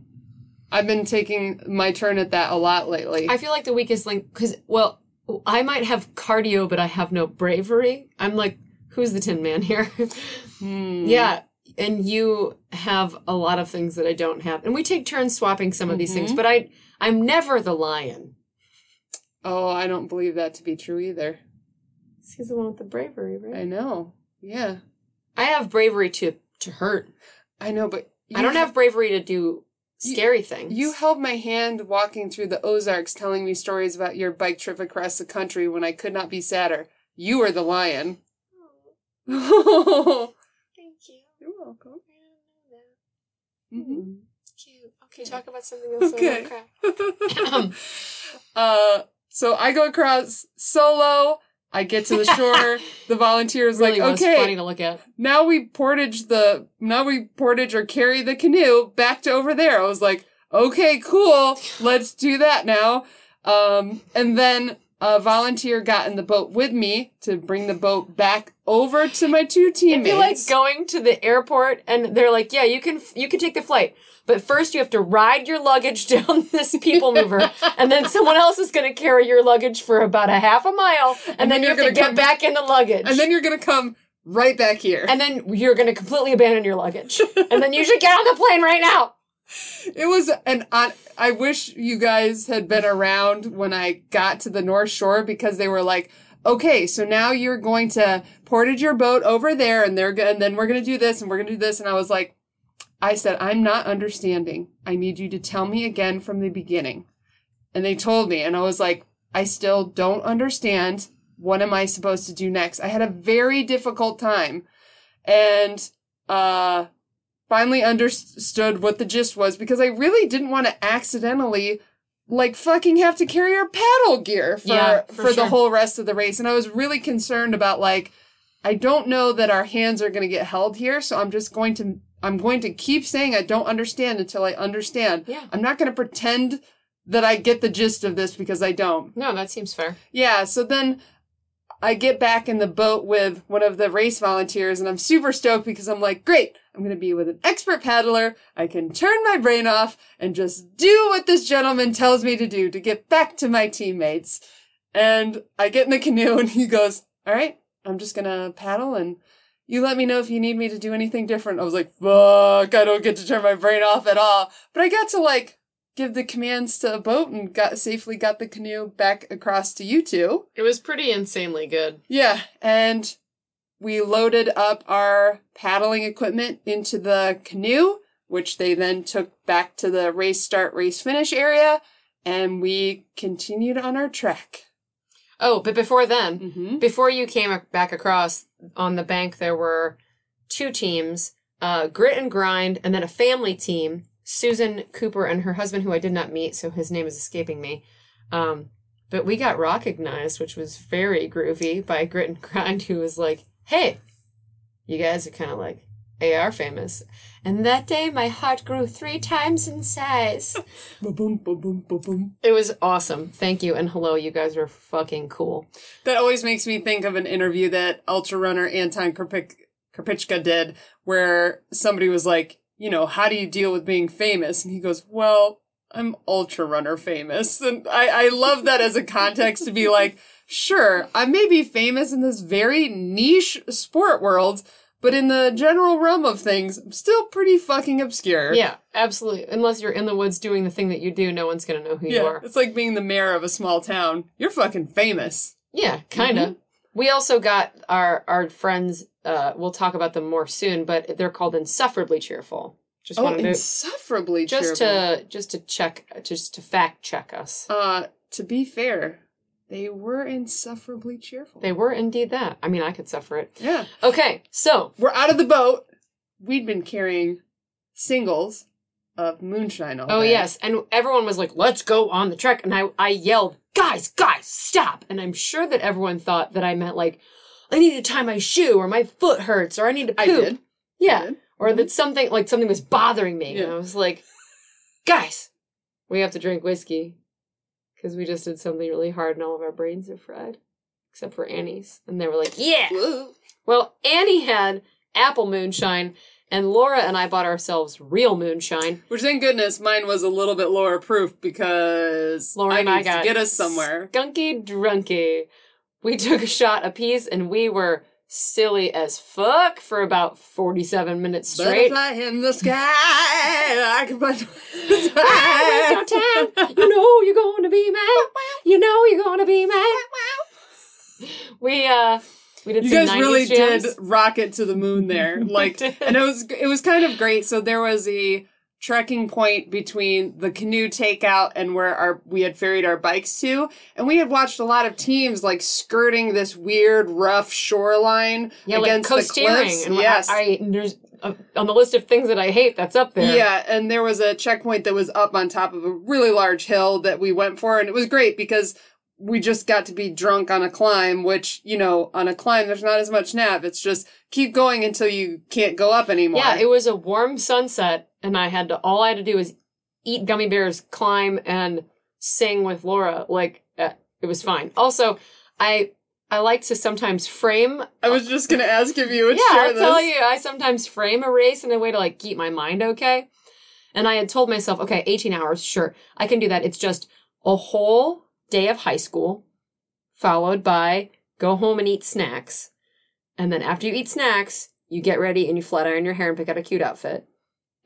I've been taking my turn at that a lot lately. I feel like the weakest link because well, I might have cardio, but I have no bravery. I'm like, who's the Tin Man here? Hmm. yeah, and you have a lot of things that I don't have, and we take turns swapping some of these things. Mhm. But I, I'm never the lion. Oh, I don't believe that to be true either. He's the one with the bravery, right? I know. Yeah. I have bravery to to hurt. I know, but I don't you- have bravery to do You- scary things. You held my hand walking through the Ozarks telling me stories about your bike trip across the country when I could not be sadder. You were the lion. Thank you. welcome. Mhm. Hmm. Cute. Okay, talk about something else. Okay. Okay. uh, so I go across solo. I get to the shore. the volunteers really like, was okay, funny to look at. now we portage the now we portage or carry the canoe back to over there. I was like, okay, cool, let's do that now. Um, and then a volunteer got in the boat with me to bring the boat back over to my two It'd be like going to the airport and they're like, "Yeah, you can you can take the flight, but first you have to ride your luggage down this people mover, and then someone else is going to carry your luggage for about a half a mile, and, then, then you you're have gonna get come- back in the luggage, and then you're gonna come right back here. and then you're going to completely abandon your luggage, and then you should get on the plane right now." It was an. I wish you guys had been around when I got to the North Shore because they were like, "Okay, so now you're going to portage your boat over there, and they're and then we're gonna do this, and we're gonna do this." And I was like, "I said I'm not understanding. I need you to tell me again from the beginning." And they told me, and I was like, "I still don't understand. What am I supposed to do next?" I had a very difficult time, and uh finally understood what the gist was because I really didn't want to accidentally like fucking have to carry our paddle gear for Yeah, for, for the whole rest of the race and I was really concerned about like I don't know that our hands are going to get held here so I'm just going to I'm going to keep saying I don't understand until I understand. Yeah. I'm not going to pretend that I get the gist of this because I don't. No, that seems fair. Yeah, so then I get back in the boat with one of the race volunteers and I'm super stoked because I'm like, great, I'm going to be with an expert paddler. I can turn my brain off and just do what this gentleman tells me to do to get back to my teammates. And I get in the canoe and he goes, all right, I'm just going to paddle and you let me know if you need me to do anything different. I was like, fuck, I don't get to turn my brain off at all. But I got to like give the commands to a boat and got safely got the canoe back across to you two. It was pretty insanely good. Yeah, and we loaded up our paddling equipment into the canoe, which they then took back to the race start, race finish area, and we continued on our trek. Oh, but before then, Mm-hmm. before you came back across on the bank, there were two teams, uh, Grit and Grind, and then a family team. Susan Cooper and her husband, who I did not meet, so his name is escaping me. Um, but we got recognized, which was very groovy by Grit and Grind, who was like, "Hey, you guys are kind of like AR famous." And that day, my heart grew three times in size. Ba-boom, ba-boom, ba-boom. it was awesome. Thank you and hello. You guys are fucking cool. That always makes me think of an interview that ultra runner Anton Krapik- Krupicka did, where somebody was like, you know, how do you deal with being famous? And he goes, well, I'm ultra runner famous. And I, I love that as a context to be like, sure, I may be famous in this very niche sport world, but in the general realm of things, I'm still pretty fucking obscure. Yeah, absolutely. Unless you're in the woods doing the thing that you do, no one's gonna know who you Yeah, are. it's like being the mayor of a small town. You're fucking famous. Yeah, kind of. We also got our our friends. Uh, we'll talk about them more soon, but they're called insufferably cheerful. Just Oh, wanted to insufferably just cheerful. to just to check, just to fact check us. Uh, to be fair, they were insufferably cheerful. They were indeed that. I mean, I could suffer it. yeah. Okay, so We're out of the boat. We'd been carrying singles of moonshine all oh day. yes, and everyone was like, "Let's go on the trek," and I I yelled, "Guys, guys, stop!" And I'm sure that everyone thought that I meant like, "I need to tie my shoe," or "My foot hurts," or "I need to poop." I did. Yeah. I did. or that mm-hmm. something like something was bothering me and i was like guys we have to drink whiskey because we just did something really hard and all of our brains are fried except for annie's and they were like yeah Woo. well annie had apple moonshine and laura and i bought ourselves real moonshine Which thank goodness mine was a little bit lower proof because laura I and i got to get us somewhere. skunky drunky we took a shot apiece and we were silly as fuck for about 47 minutes straight Butterfly in the sky. I can. Hey, waste no time. You know you're going to be mad. You know you're going to be mad. We uh we did You guys really jams. did rocket to the moon there. Like, and it was it was kind of great. So there was a trekking point between the canoe takeout and where our we had ferried our bikes to, and we had watched a lot of teams like skirting this weird rough shoreline Yeah, like against the co-steering. cliffs. And yes. I, I there's uh, on the list of things that I hate. That's up there. Yeah, and there was a checkpoint that was up on top of a really large hill that we went for, and it was great because we just got to be drunk on a climb, which, you know, on a climb, there's not as much nav. It's just keep going until you can't go up anymore. Yeah, it was a warm sunset, and I had to. All I had to do was eat gummy bears, climb, and sing with Laura. Like uh, it was fine. Also, I I like to sometimes frame I was just going to ask if you would yeah, share I'll this. tell you. I sometimes frame a race in a way to like keep my mind okay. And I had told myself, okay, 18 hours, sure, I can do that. It's just a whole day of high school, followed by go home and eat snacks. And then after you eat snacks, you get ready and you flat iron your hair and pick out a cute outfit.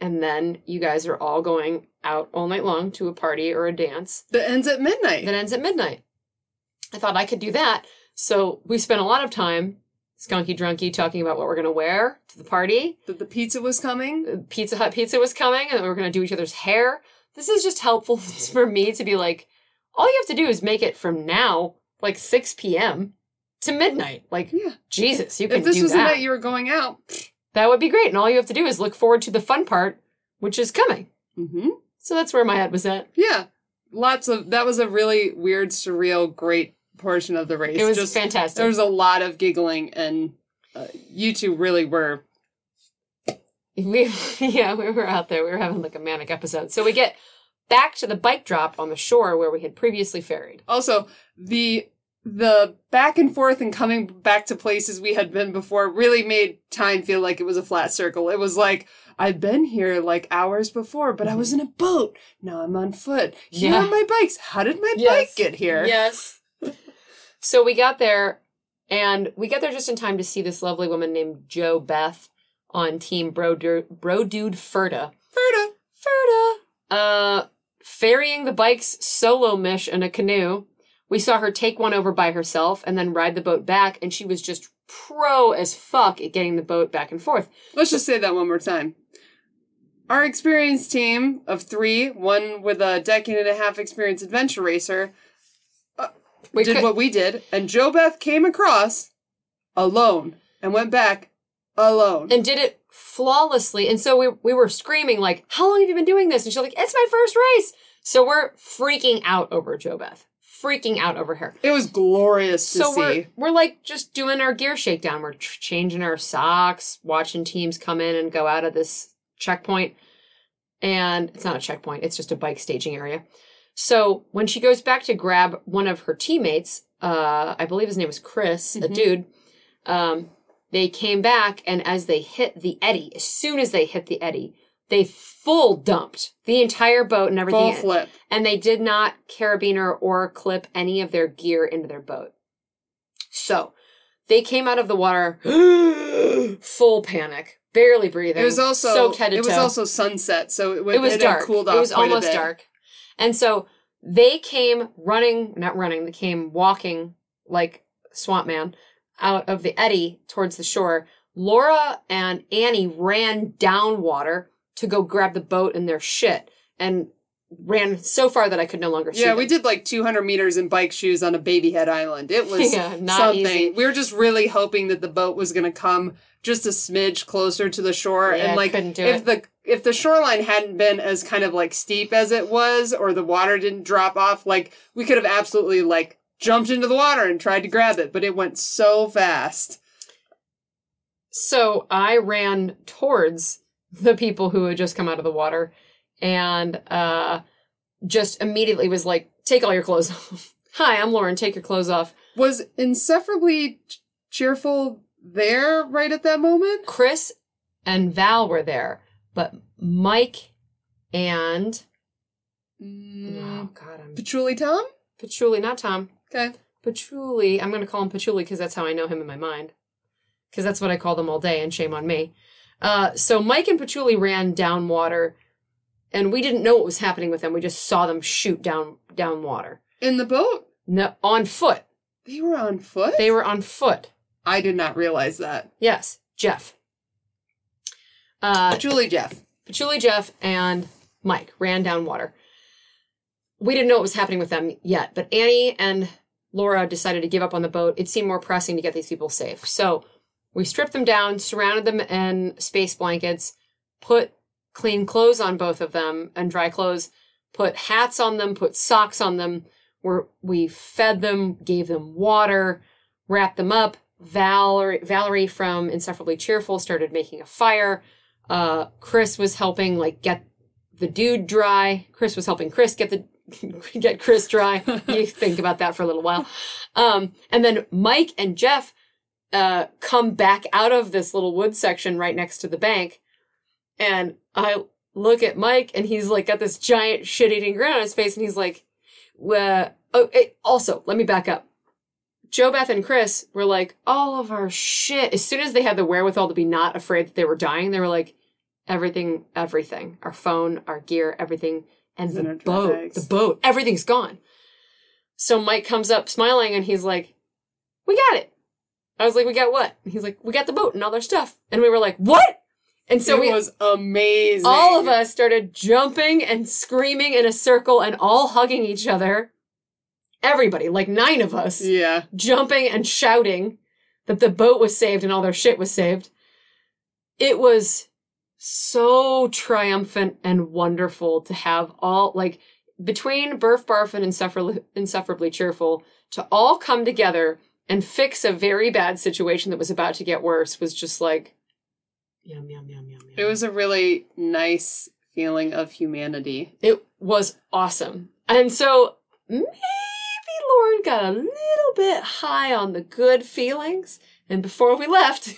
And then you guys are all going out all night long to a party or a dance That ends at midnight. that ends at midnight. I thought I could do that. So we spent a lot of time, skunky drunky, talking about what we're going to wear to the party. that the pizza was coming. Uh, Pizza Hut pizza was coming, and we were going to do each other's hair. This is just helpful for me to be like, all you have to do is make it from now, like 6 p.m. to midnight. Like, Yeah. Jesus, you can If this was the night you were going out. That would be great. And all you have to do is look forward to the fun part, which is coming. hmm So that's where my head was at. Yeah. Lots of, that was a really weird, surreal, great portion of the race. It was Just, fantastic. there was a lot of giggling, and uh, you two really were we yeah, we were out there. We were having like a manic episode. So we get back to the bike drop on the shore where we had previously ferried. Also, the the back and forth and coming back to places we had been before really made time feel like it was a flat circle. It was like I've been here like hours before, but I was in a boat. Now I'm on foot. Here Yeah. are my bikes. How did my Yes. bike get here? Yes. so we got there, and we got there just in time to see this lovely woman named Joe Beth on Team Bro, Bro Dude Ferda. Ferda. Ferda. Uh, ferrying the bikes solo mish in a canoe. We saw her take one over by herself and then ride the boat back, and she was just pro as fuck at getting the boat back and forth. Let's just say that one more time. Our experienced team of three, one with a decade and a half experience adventure racer, uh, We did could- what we did, and Joe Beth came across alone and went back alone. and did it flawlessly. And so we we were screaming like, "How long have you been doing this?" And she's like, "It's my first race." So we're freaking out over Jo Beth, freaking out over her. it was glorious to So see. we're we're like just doing our gear shakedown. We're ch- changing our socks, watching teams come in and go out of this checkpoint. And it's not a checkpoint; it's just a bike staging area. So when she goes back to grab one of her teammates, uh, I believe his name was Chris, a Mhm. dude. Um, they came back, and as they hit the eddy, as soon as they hit the eddy, they full dumped the entire boat and everything, Full flip. and they did not carabiner or clip any of their gear into their boat. So they came out of the water, full panic, barely breathing. It was also soaked head to it was toe also sunset, so it, it was had dark. cooled off. it was almost dark. And so they came running, not running, they came walking like Swamp Man out of the eddy towards the shore. Laura and Annie ran down water to go grab the boat and their shit and ran so far that I could no longer see Yeah, them. we did like 200 meters in bike shoes on a baby head island. It was Yeah, not something. easy. We were just really hoping that the boat was going to come just a smidge closer to the shore, Yeah, and like couldn't do if it. the if the shoreline hadn't been as kind of like steep as it was, or the water didn't drop off, like we could have absolutely like jumped into the water and tried to grab it, but it went so fast. So I ran towards the people who had just come out of the water and uh, just immediately was like, take all your clothes off. Hi, I'm Lauren. Take your clothes off. Was insufferably cheerful there right at that moment? Chris and Val were there, but Mike and oh Mm, god, I'm Patchouli Tom? Patchouli, not Tom. Okay. Patchouli. I'm going to call him Patchouli because that's how I know him in my mind. Because that's what I call them all day, and shame on me. Uh, so Mike and Patchouli ran down water, and we didn't know what was happening with them. We just saw them shoot down down water. In the boat? No, on foot. They were on foot? They were on foot. I did not realize that. Yes, Jeff. Uh, Julie Jeff. Patchouli, Jeff, and Mike ran down water. We didn't know what was happening with them yet, but Annie and Laura decided to give up on the boat. It seemed more pressing to get these people safe. So we stripped them down, surrounded them in space blankets, put clean clothes on both of them and dry clothes, put hats on them, put socks on them. We're, we fed them, gave them water, wrapped them up. Valerie, Valerie from Insufferably Cheerful started making a fire. Uh, Chris was helping like get the dude dry. Chris was helping Chris get the get Chris dry. you think about that for a little while. Um, and then Mike and Jeff uh, come back out of this little wood section right next to the bank, and I look at Mike, and he's like got this giant shit-eating grin on his face, and he's like, "Well, oh, it, also let me back up." Joe, Beth, and Chris were like, all of our shit. As soon as they had the wherewithal to be not afraid that they were dying, they were like, everything, everything, our phone, our gear, everything, and the boat, bags. the boat, everything's gone. So Mike comes up smiling and he's like, we got it. I was like, we got what? And he's like, we got the boat and all their stuff. And we were like, what? And so it we, was amazing. all of us started jumping and screaming in a circle and all hugging each other. Everybody, like nine of us Yeah. jumping and shouting that the boat was saved and all their shit was saved. It was so triumphant and wonderful to have all, like, between Burp Barf and Insuffer- Insufferably Cheerful, to all come together and fix a very bad situation that was about to get worse was just like, Yum yum yum yum yum. It was a really nice feeling of humanity. It was awesome. And so maybe Lauren got a little bit high on the good feelings. And before we left,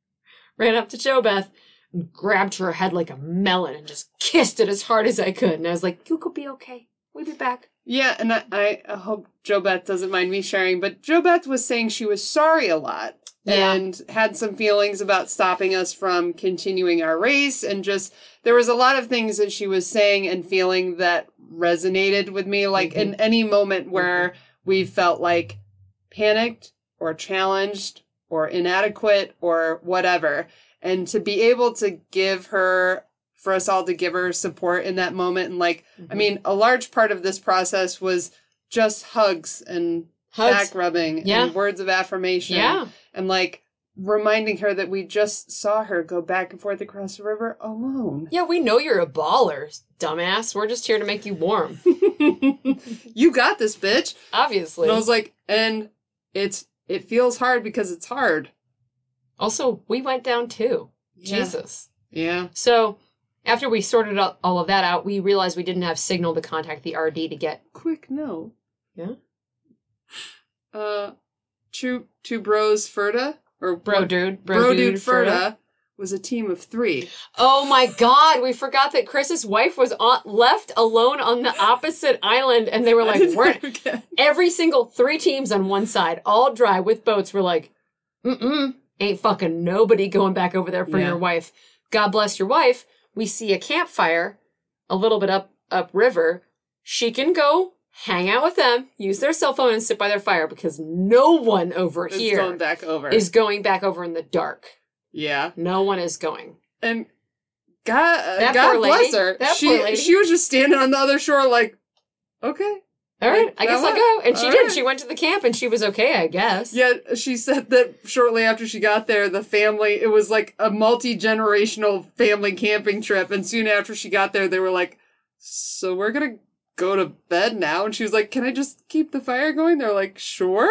ran up to Jo Beth and grabbed her head like a melon and just kissed it as hard as I could. And I was like, You could be okay. We'll be back. Yeah, and I, I hope Jo Beth doesn't mind me sharing, but Jo Beth was saying she was sorry a lot Yeah. and had some feelings about stopping us from continuing our race and just there was a lot of things that she was saying and feeling that resonated with me like in mm-hmm. any moment where mm-hmm. we felt like panicked or challenged or inadequate or whatever. And to be able to give her for us all to give her support in that moment and like I mm-hmm. mean a large part of this process was just hugs and Hugs. back rubbing Yeah. and words of affirmation Yeah. and like reminding her that we just saw her go back and forth across the river alone. Yeah, we know you're a baller, dumbass. We're just here to make you warm. you got this, bitch. Obviously. And I was like, and it's it feels hard because it's hard. also, we went down too. Yeah. Jesus. Yeah. So after we sorted out all of that out, we realized we didn't have signal to contact the RD to get. Quick no. Yeah? Uh, two two bros Ferda or Bro dude. Bro, bro, dude, dude Ferda was a team of three. Oh my god, we forgot that Chris's wife was on, left alone on the opposite island and they were like, we're every single three teams on one side, all dry with boats, were like, mm-mm, ain't fucking nobody going back over there for Yeah. your wife. God bless your wife. We see a campfire a little bit up up river. She can go hang out with them, use their cell phone and sit by their fire because no one over It's here going back over. is going back over in the dark. yeah. No one is going. And God, That God bless lady. her. That she she was just standing on the other shore, like, okay. All right, I guess I'll go. And she all did. right. She went to the camp and she was okay, I guess. Yeah, she said that shortly after she got there, the family it was like a multi generational family camping trip, and soon after she got there, they were like, "So we're gonna go to bed now," and she was like, "Can I just keep the fire going?" They're like, "Sure."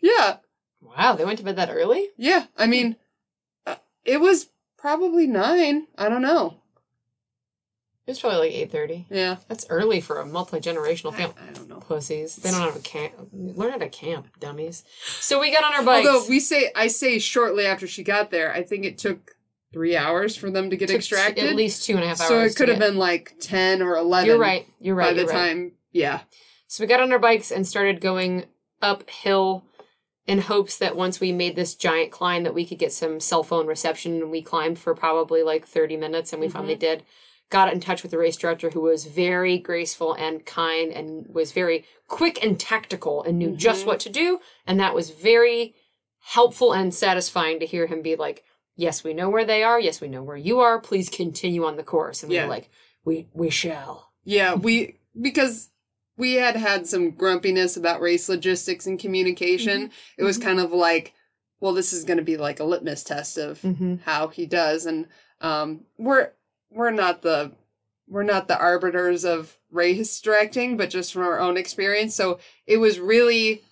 Yeah, Wow, they went to bed that early? yeah. I mean, uh, it was probably nine. I don't know. It was probably like eight thirty. Yeah, That's early for a multi generational family. I don't know. Pussies. They don't have a camp. Learn how to camp, dummies. So we got on our bikes. Although we say, I say shortly after she got there, I think it took three hours for them to get extracted. At least two and a half hours. So it could have been like 10 or 11 You're right. You're right. by the you're right. time. Yeah. So we got on our bikes and started going uphill in hopes that once we made this giant climb that we could get some cell phone reception and we climbed for probably like 30 minutes and we finally mm-hmm. did got in touch with the race director who was very graceful and kind and was very quick and tactical and knew just Mhm. what to do and that was very helpful and satisfying to hear him be like yes we know where they are yes we know where you are please continue on the course and we Yeah. were like we we shall Yeah. We, because we had had some grumpiness about race logistics and communication. It was Mhm. kind of like, well, this is going to be like a litmus test of mm-hmm. how he does. And, um, we're, we're not the, we're not the arbiters of race directing, but just from our own experience. So it was really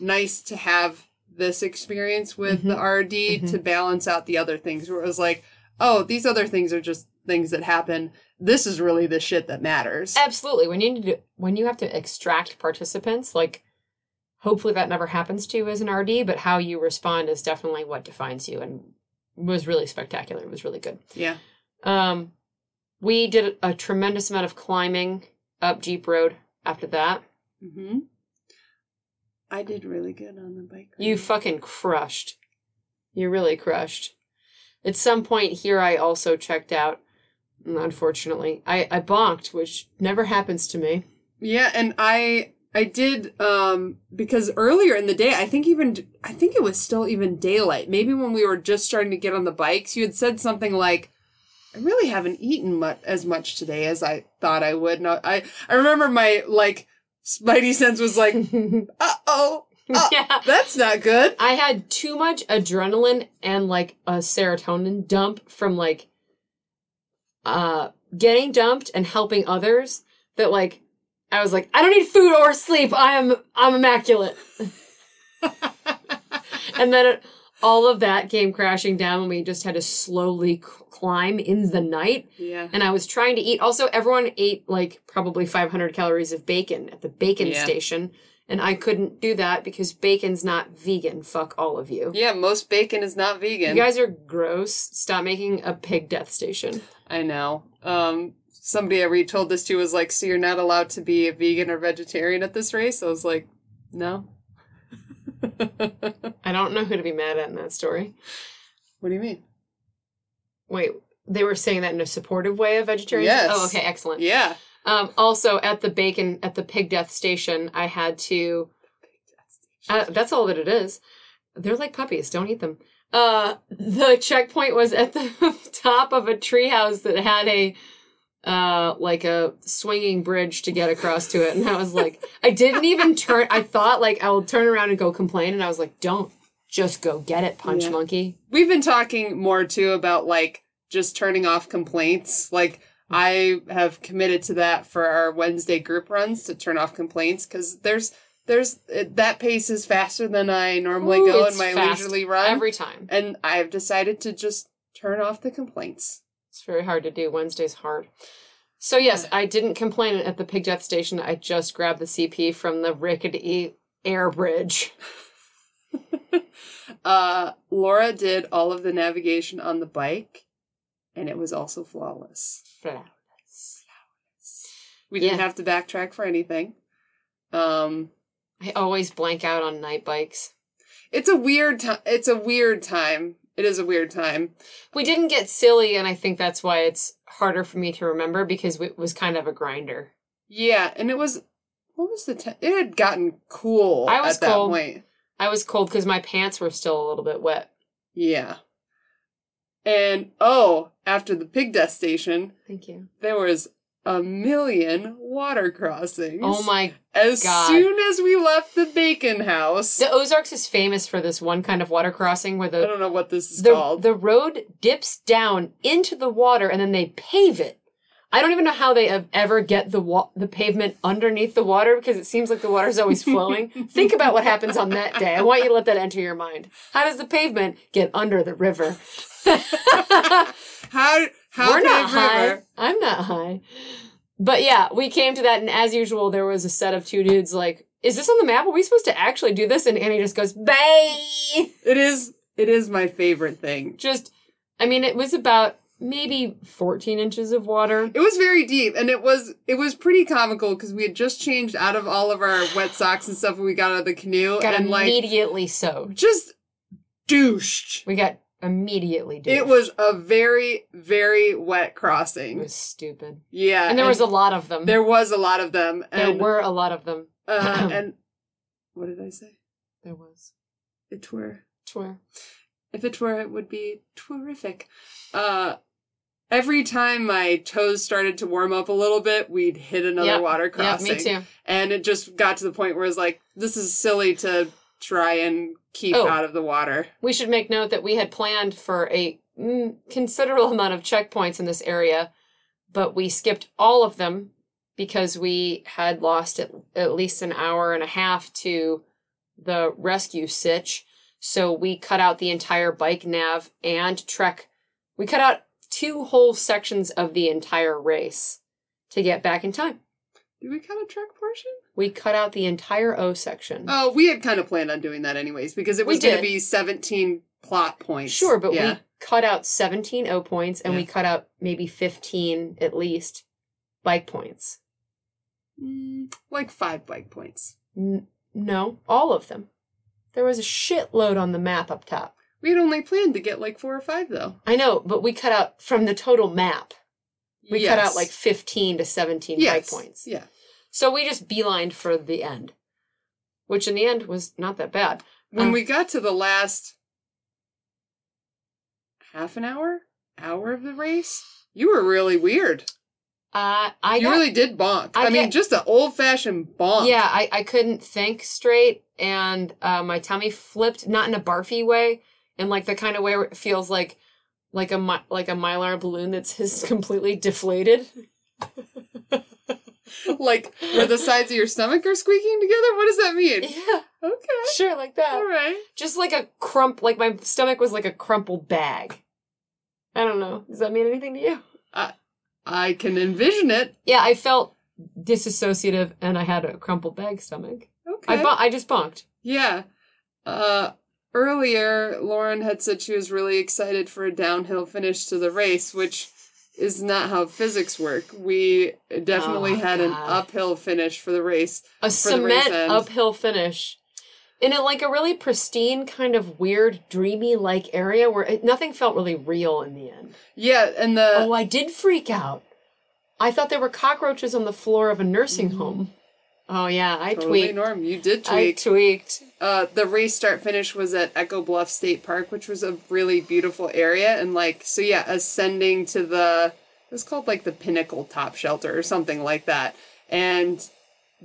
nice to have this experience with the RD Mhm. to balance out the other things where it was like, oh, these other things are just things that happen. This is really the shit that matters. Absolutely. When you need to, when you have to extract participants, like hopefully that never happens to you as an RD, but how you respond is definitely what defines you and was really spectacular. It was really good. Yeah. Um we did a tremendous amount of climbing up Jeep Road after that. hmm I did really good on the bike. ride. You fucking crushed. You really crushed. At some point here I also checked out unfortunately. I, I bonked, which never happens to me. Yeah, and I I did um because earlier in the day, I think even I think it was still even daylight. Maybe when we were just starting to get on the bikes, you had said something like I really haven't eaten much as much today as I thought I would. No, I I remember my like spidey sense was like, "Uh oh, yeah. that's not good." I had too much adrenaline and like a serotonin dump from like uh getting dumped and helping others that like I was like I don't need food or sleep. I am I'm immaculate. and then all of that came crashing down and we just had to slowly c- climb in the night. Yeah. And I was trying to eat. Also, everyone ate like probably 500 calories of bacon at the bacon Yeah. station. And I couldn't do that because bacon's not vegan. Fuck all of you. Yeah, most bacon is not vegan. You guys are gross. Stop making a pig death station. I know. Um, somebody I retold this to was like, so you're not allowed to be a vegan or vegetarian at this race? I was like, no. I don't know who to be mad at in that story. What do you mean? Wait, they were saying that in a supportive way of vegetarians? Yes. Oh, okay, excellent. Yeah. Um, also, at the bacon, at the pig death station, I had to. Uh, that's all that it is. They're like puppies. Don't eat them. Uh, the checkpoint was at the top of a treehouse that had a, uh, like a swinging bridge to get across to it. And I was like, I didn't even turn. I thought like I will turn around and go complain. And I was like, don't just go get it, punch Yeah. monkey. We've been talking more too about like just turning off complaints. Like I have committed to that for our Wednesday group runs to turn off complaints because there's there's it, that pace is faster than I normally Ooh, go in my leisurely run, Every time. and I have decided to just turn off the complaints. It's very hard to do. Wednesday's hard. So yes, I didn't complain at the pig death station. I just grabbed the CP from the rickety air bridge. uh, Laura did all of the navigation on the bike, and it was also flawless. Flawless. We didn't Yeah. have to backtrack for anything. Um, I always blank out on night bikes. it's a weird time. It's a weird time. It is a weird time. We didn't get silly, and I think that's why it's harder for me to remember because it was kind of a grinder. Yeah, and it was. What was the? Te- it had gotten cool I was at that cold. point. I was cold because my pants were still a little bit wet. Yeah. And oh, after the pig death station, Thank you. there was a million water crossings. Oh my! As God. soon as we left the bacon house, The Ozarks is famous for this one kind of water crossing where the I don't know what this is the, called. the road dips down into the water and then they pave it. I don't even know how they have ever get the wa- the pavement underneath the water because it seems like the water's always flowing. Think about what happens on that day. I want you to let that enter your mind. How does the pavement get under the river? how how We're not high. river? I'm not high. But yeah, we came to that, and as usual, there was a set of two dudes like, "Is this on the map? Are we supposed to actually do this?" And Annie just goes, "Bay." It is it is my favorite thing. Just, I mean, it was about maybe 14 inches of water. It was very deep, and it was it was pretty comical because we had just changed out of all of our wet socks and stuff when we got out of the canoe, Got and like immediately soaked. just douched. We got immediately. It was a very very wet crossing. It was stupid, Yeah, and there was a lot of them. there was a lot of them, There were a lot of them. uh, and what did I say? There was. It were Swear. if it were, it would be terrific. Uh, every time my toes started to warm up a little bit, we'd hit another Yep. water Yeah, crossing. me too. And it just got to the point where it's like, this is silly to try and keep Oh. out of the water. We should make note that we had planned for a mm, considerable amount of checkpoints in this area, but we skipped all of them because we had lost at, at least an hour and a half to the rescue sitch. So we cut out the entire bike nav and trek. We cut out two whole sections of the entire race to get back in time. Did we cut a trek portion? We cut out the entire O section. Oh, we had kind of planned on doing that anyways because it was going to be 17 plot points. Sure, but yeah. we cut out 17 O points and we cut out maybe 15 at least bike points. Mm, like five bike points. N- no, all of them. There was a shitload on the map up top. We had only planned to get like four or five though. I know, but we cut out from the total map. We cut out like 15 to 17 yes. bike points. Yeah. So we just beelined for the end, which in the end was not that bad. When Uh, we got to the last half an hour, hour of the race, you were really weird. Uh, I you got really did bonk. I, I mean, get- just an old fashioned bonk. Yeah, I, I couldn't think straight, and uh, my tummy flipped, not in a barfy way, in like the kind of way where it feels like like a like a mylar balloon that's has completely deflated. like where the sides of your stomach are squeaking together? What does that mean? Yeah, Okay. sure, like that. All right. Just like a crump, like my stomach was like a crumpled bag. I don't know. Does that mean anything to you? I can envision it. Yeah, I felt disassociative and I had a crumpled bag stomach. Okay. I bu- I just bonked. Yeah. Uh, earlier, Lauren had said she was really excited for a downhill finish to the race, which is not how physics work. We definitely Oh, had an uphill finish for the race. A the race cement uphill finish. In a, like a really pristine, kind of weird, dreamy like area where it, nothing felt really real in the end. Yeah, and the Oh, I did freak out. I thought there were cockroaches on the floor of a nursing mm-hmm. home. Oh yeah, I totally tweaked. Norm, you did I tweak. tweaked. uh, the race start finish was at Echo Bluff State Park, which was a really beautiful area, and like so, yeah, ascending to the it was called like the Pinnacle Top Shelter or something like that, and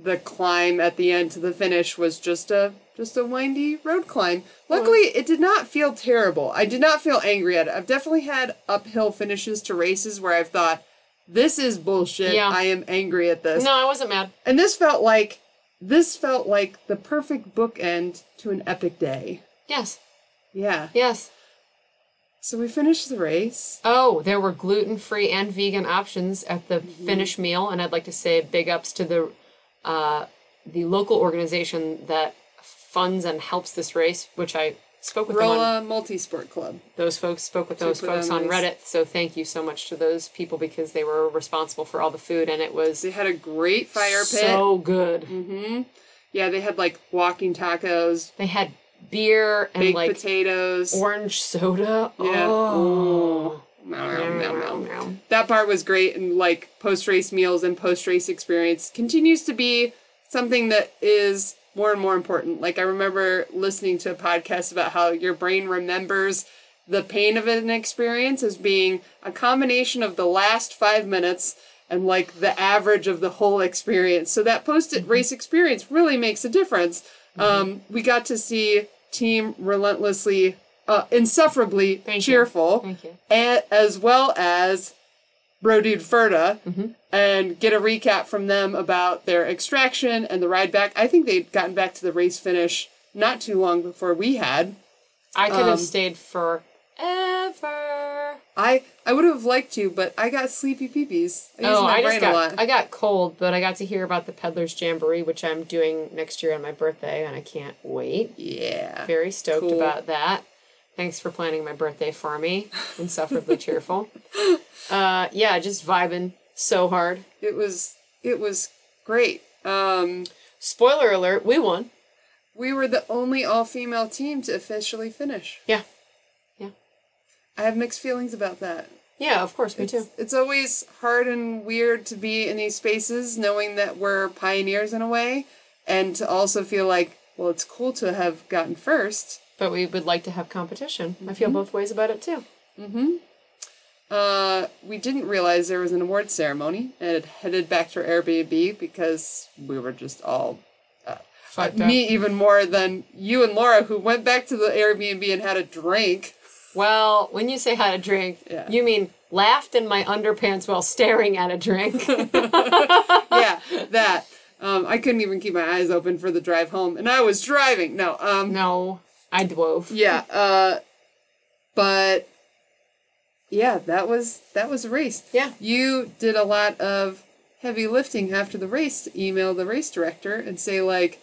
the climb at the end to the finish was just a just a windy road climb. Luckily, it did not feel terrible. I did not feel angry at it. I've definitely had uphill finishes to races where I've thought. This is bullshit. Yeah. I am angry at this. No, I wasn't mad. And this felt like this felt like the perfect bookend to an epic day. Yes, Yeah. yes. So we finished the race. Oh, there were gluten free and vegan options at the finish meal, and I'd like to say big ups to the uh, the local organization that funds and helps this race, which I spoke with them on. Rolla Multisport Club. Those folks spoke with those Super folks on nice. Reddit, so thank you so much to those people because they were responsible for all the food, and it was They had a great fire pit. so good. Mm-hmm. Yeah, they had like walking tacos, They had beer and baked like potatoes. orange soda. Yeah. Oh. Meow, meow, meow, meow. Meow. that part was great and like post race meals and post race experience continues to be something that is more and more important. Like i remember listening to a podcast about how your brain remembers the pain of an experience as being a combination of the last five minutes and like the average of the whole experience. So that post it race experience really makes a difference. Um, we got to see team relentlessly uh, insufferably Thank you. cheerful Thank you. and, as well as Bro Dude Ferda, Mhm. and get a recap from them about their extraction and the ride back. I think they'd gotten back to the race finish not too long before we had. I could Um, have stayed forever. I I would have liked to, but I got sleepy peepees. I Oh, I just got a lot. I got cold, but I got to hear about the Pedalers Jamboree, which I'm doing next year on my birthday, and I can't wait. yeah. Very stoked Cool. about that. Thanks for planning my birthday for me. Insufferably cheerful. Uh, yeah, just vibing so hard. It was it was great. Um, Spoiler alert: we won. we were the only all female team to officially finish. Yeah, yeah. I have mixed feelings about that. yeah. Of course, me It's, too. it's always hard and weird to be in these spaces knowing that we're pioneers in a way and to also feel like, well, it's cool to have gotten first. But we would like to have competition. I feel both ways about it too. Mm-hmm. Uh, we didn't realize there was an award ceremony and headed back to our Airbnb because we were just all Fucked me even more than you and Laura who went back to the Airbnb and had a drink. Well, when you say had a drink, Yeah. you mean laughed in my underpants while staring at a drink. yeah, that. Um, I couldn't even keep my eyes open for the drive home, and I was driving. No, um, no, I dwove. Yeah, uh but yeah, that was that was a race. Yeah. You did a lot of heavy lifting after the race to email the race director and say like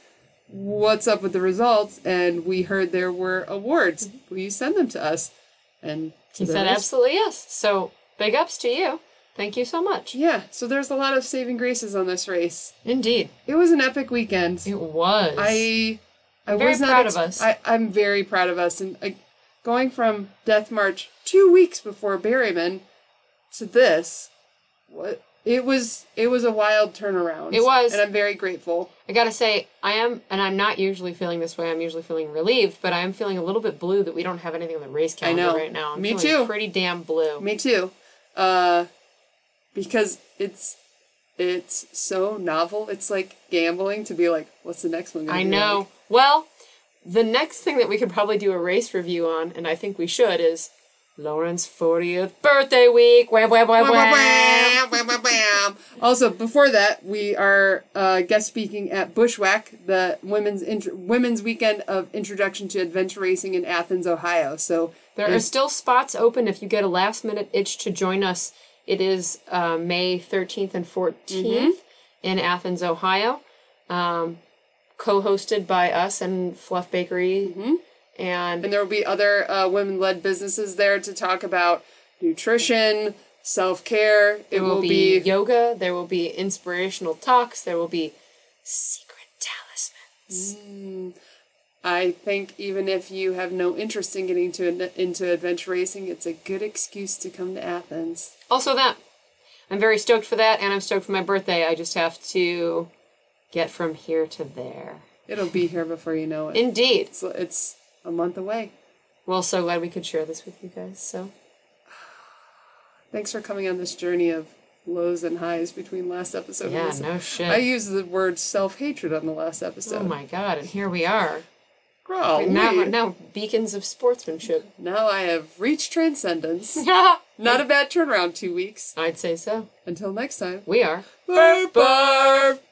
what's up with the results and we heard there were awards. Will you send them to us? And He said race- absolutely yes. So big ups to you. Thank you so much. Yeah, so there's a lot of saving graces on this race. Indeed, It was an epic weekend. it was. I I Very was not proud ex- of us. I, I'm very proud of us, and I, going from Death March two weeks before Berryman to this, what it was it was a wild turnaround. It was. and I'm very grateful. I gotta say, I am, and I'm not usually feeling this way. I'm usually feeling relieved, but I am feeling a little bit blue that we don't have anything on the race calendar right now. I'm Me too. Pretty damn blue. Me too, uh, because it's it's so novel. It's like gambling to be like, what's the next one? gonna I be know. like? Well, the next thing that we could probably do a race review on, and I think we should, is Lauren's 40th birthday week. Wham, wham, wham, wham. wham, wham, wham. also, before that, we are uh, guest speaking at Bushwhack, the women's int- women's weekend of introduction to adventure racing in Athens, Ohio. So There are still spots open if you get a last minute itch to join us. It is uh, May 13th and 14th in Athens, Ohio. Um, Co hosted by us and Fluff Bakery. And and there will be other uh, women-led businesses there to talk about nutrition, self-care. It there will, will be, be yoga, there will be inspirational talks, there will be secret talismans. Mm. I think even if you have no interest in getting to into adventure racing, it's a good excuse to come to Athens. Also, that. I'm very stoked for that, and I'm stoked for my birthday. I just have to get from here to there. It'll be here before you know it. Indeed. It's, it's a month away. Well, so glad we could share this with you guys. So, Thanks for coming on this journey of lows and highs between last episode yeah, and this. no shit. I used the word self hatred on the last episode. oh my god, and here we are. Grow. now, now, beacons of sportsmanship. now I have reached transcendence. Not a bad turnaround, two weeks. I'd say so. Until next time. We are. Burp, burp.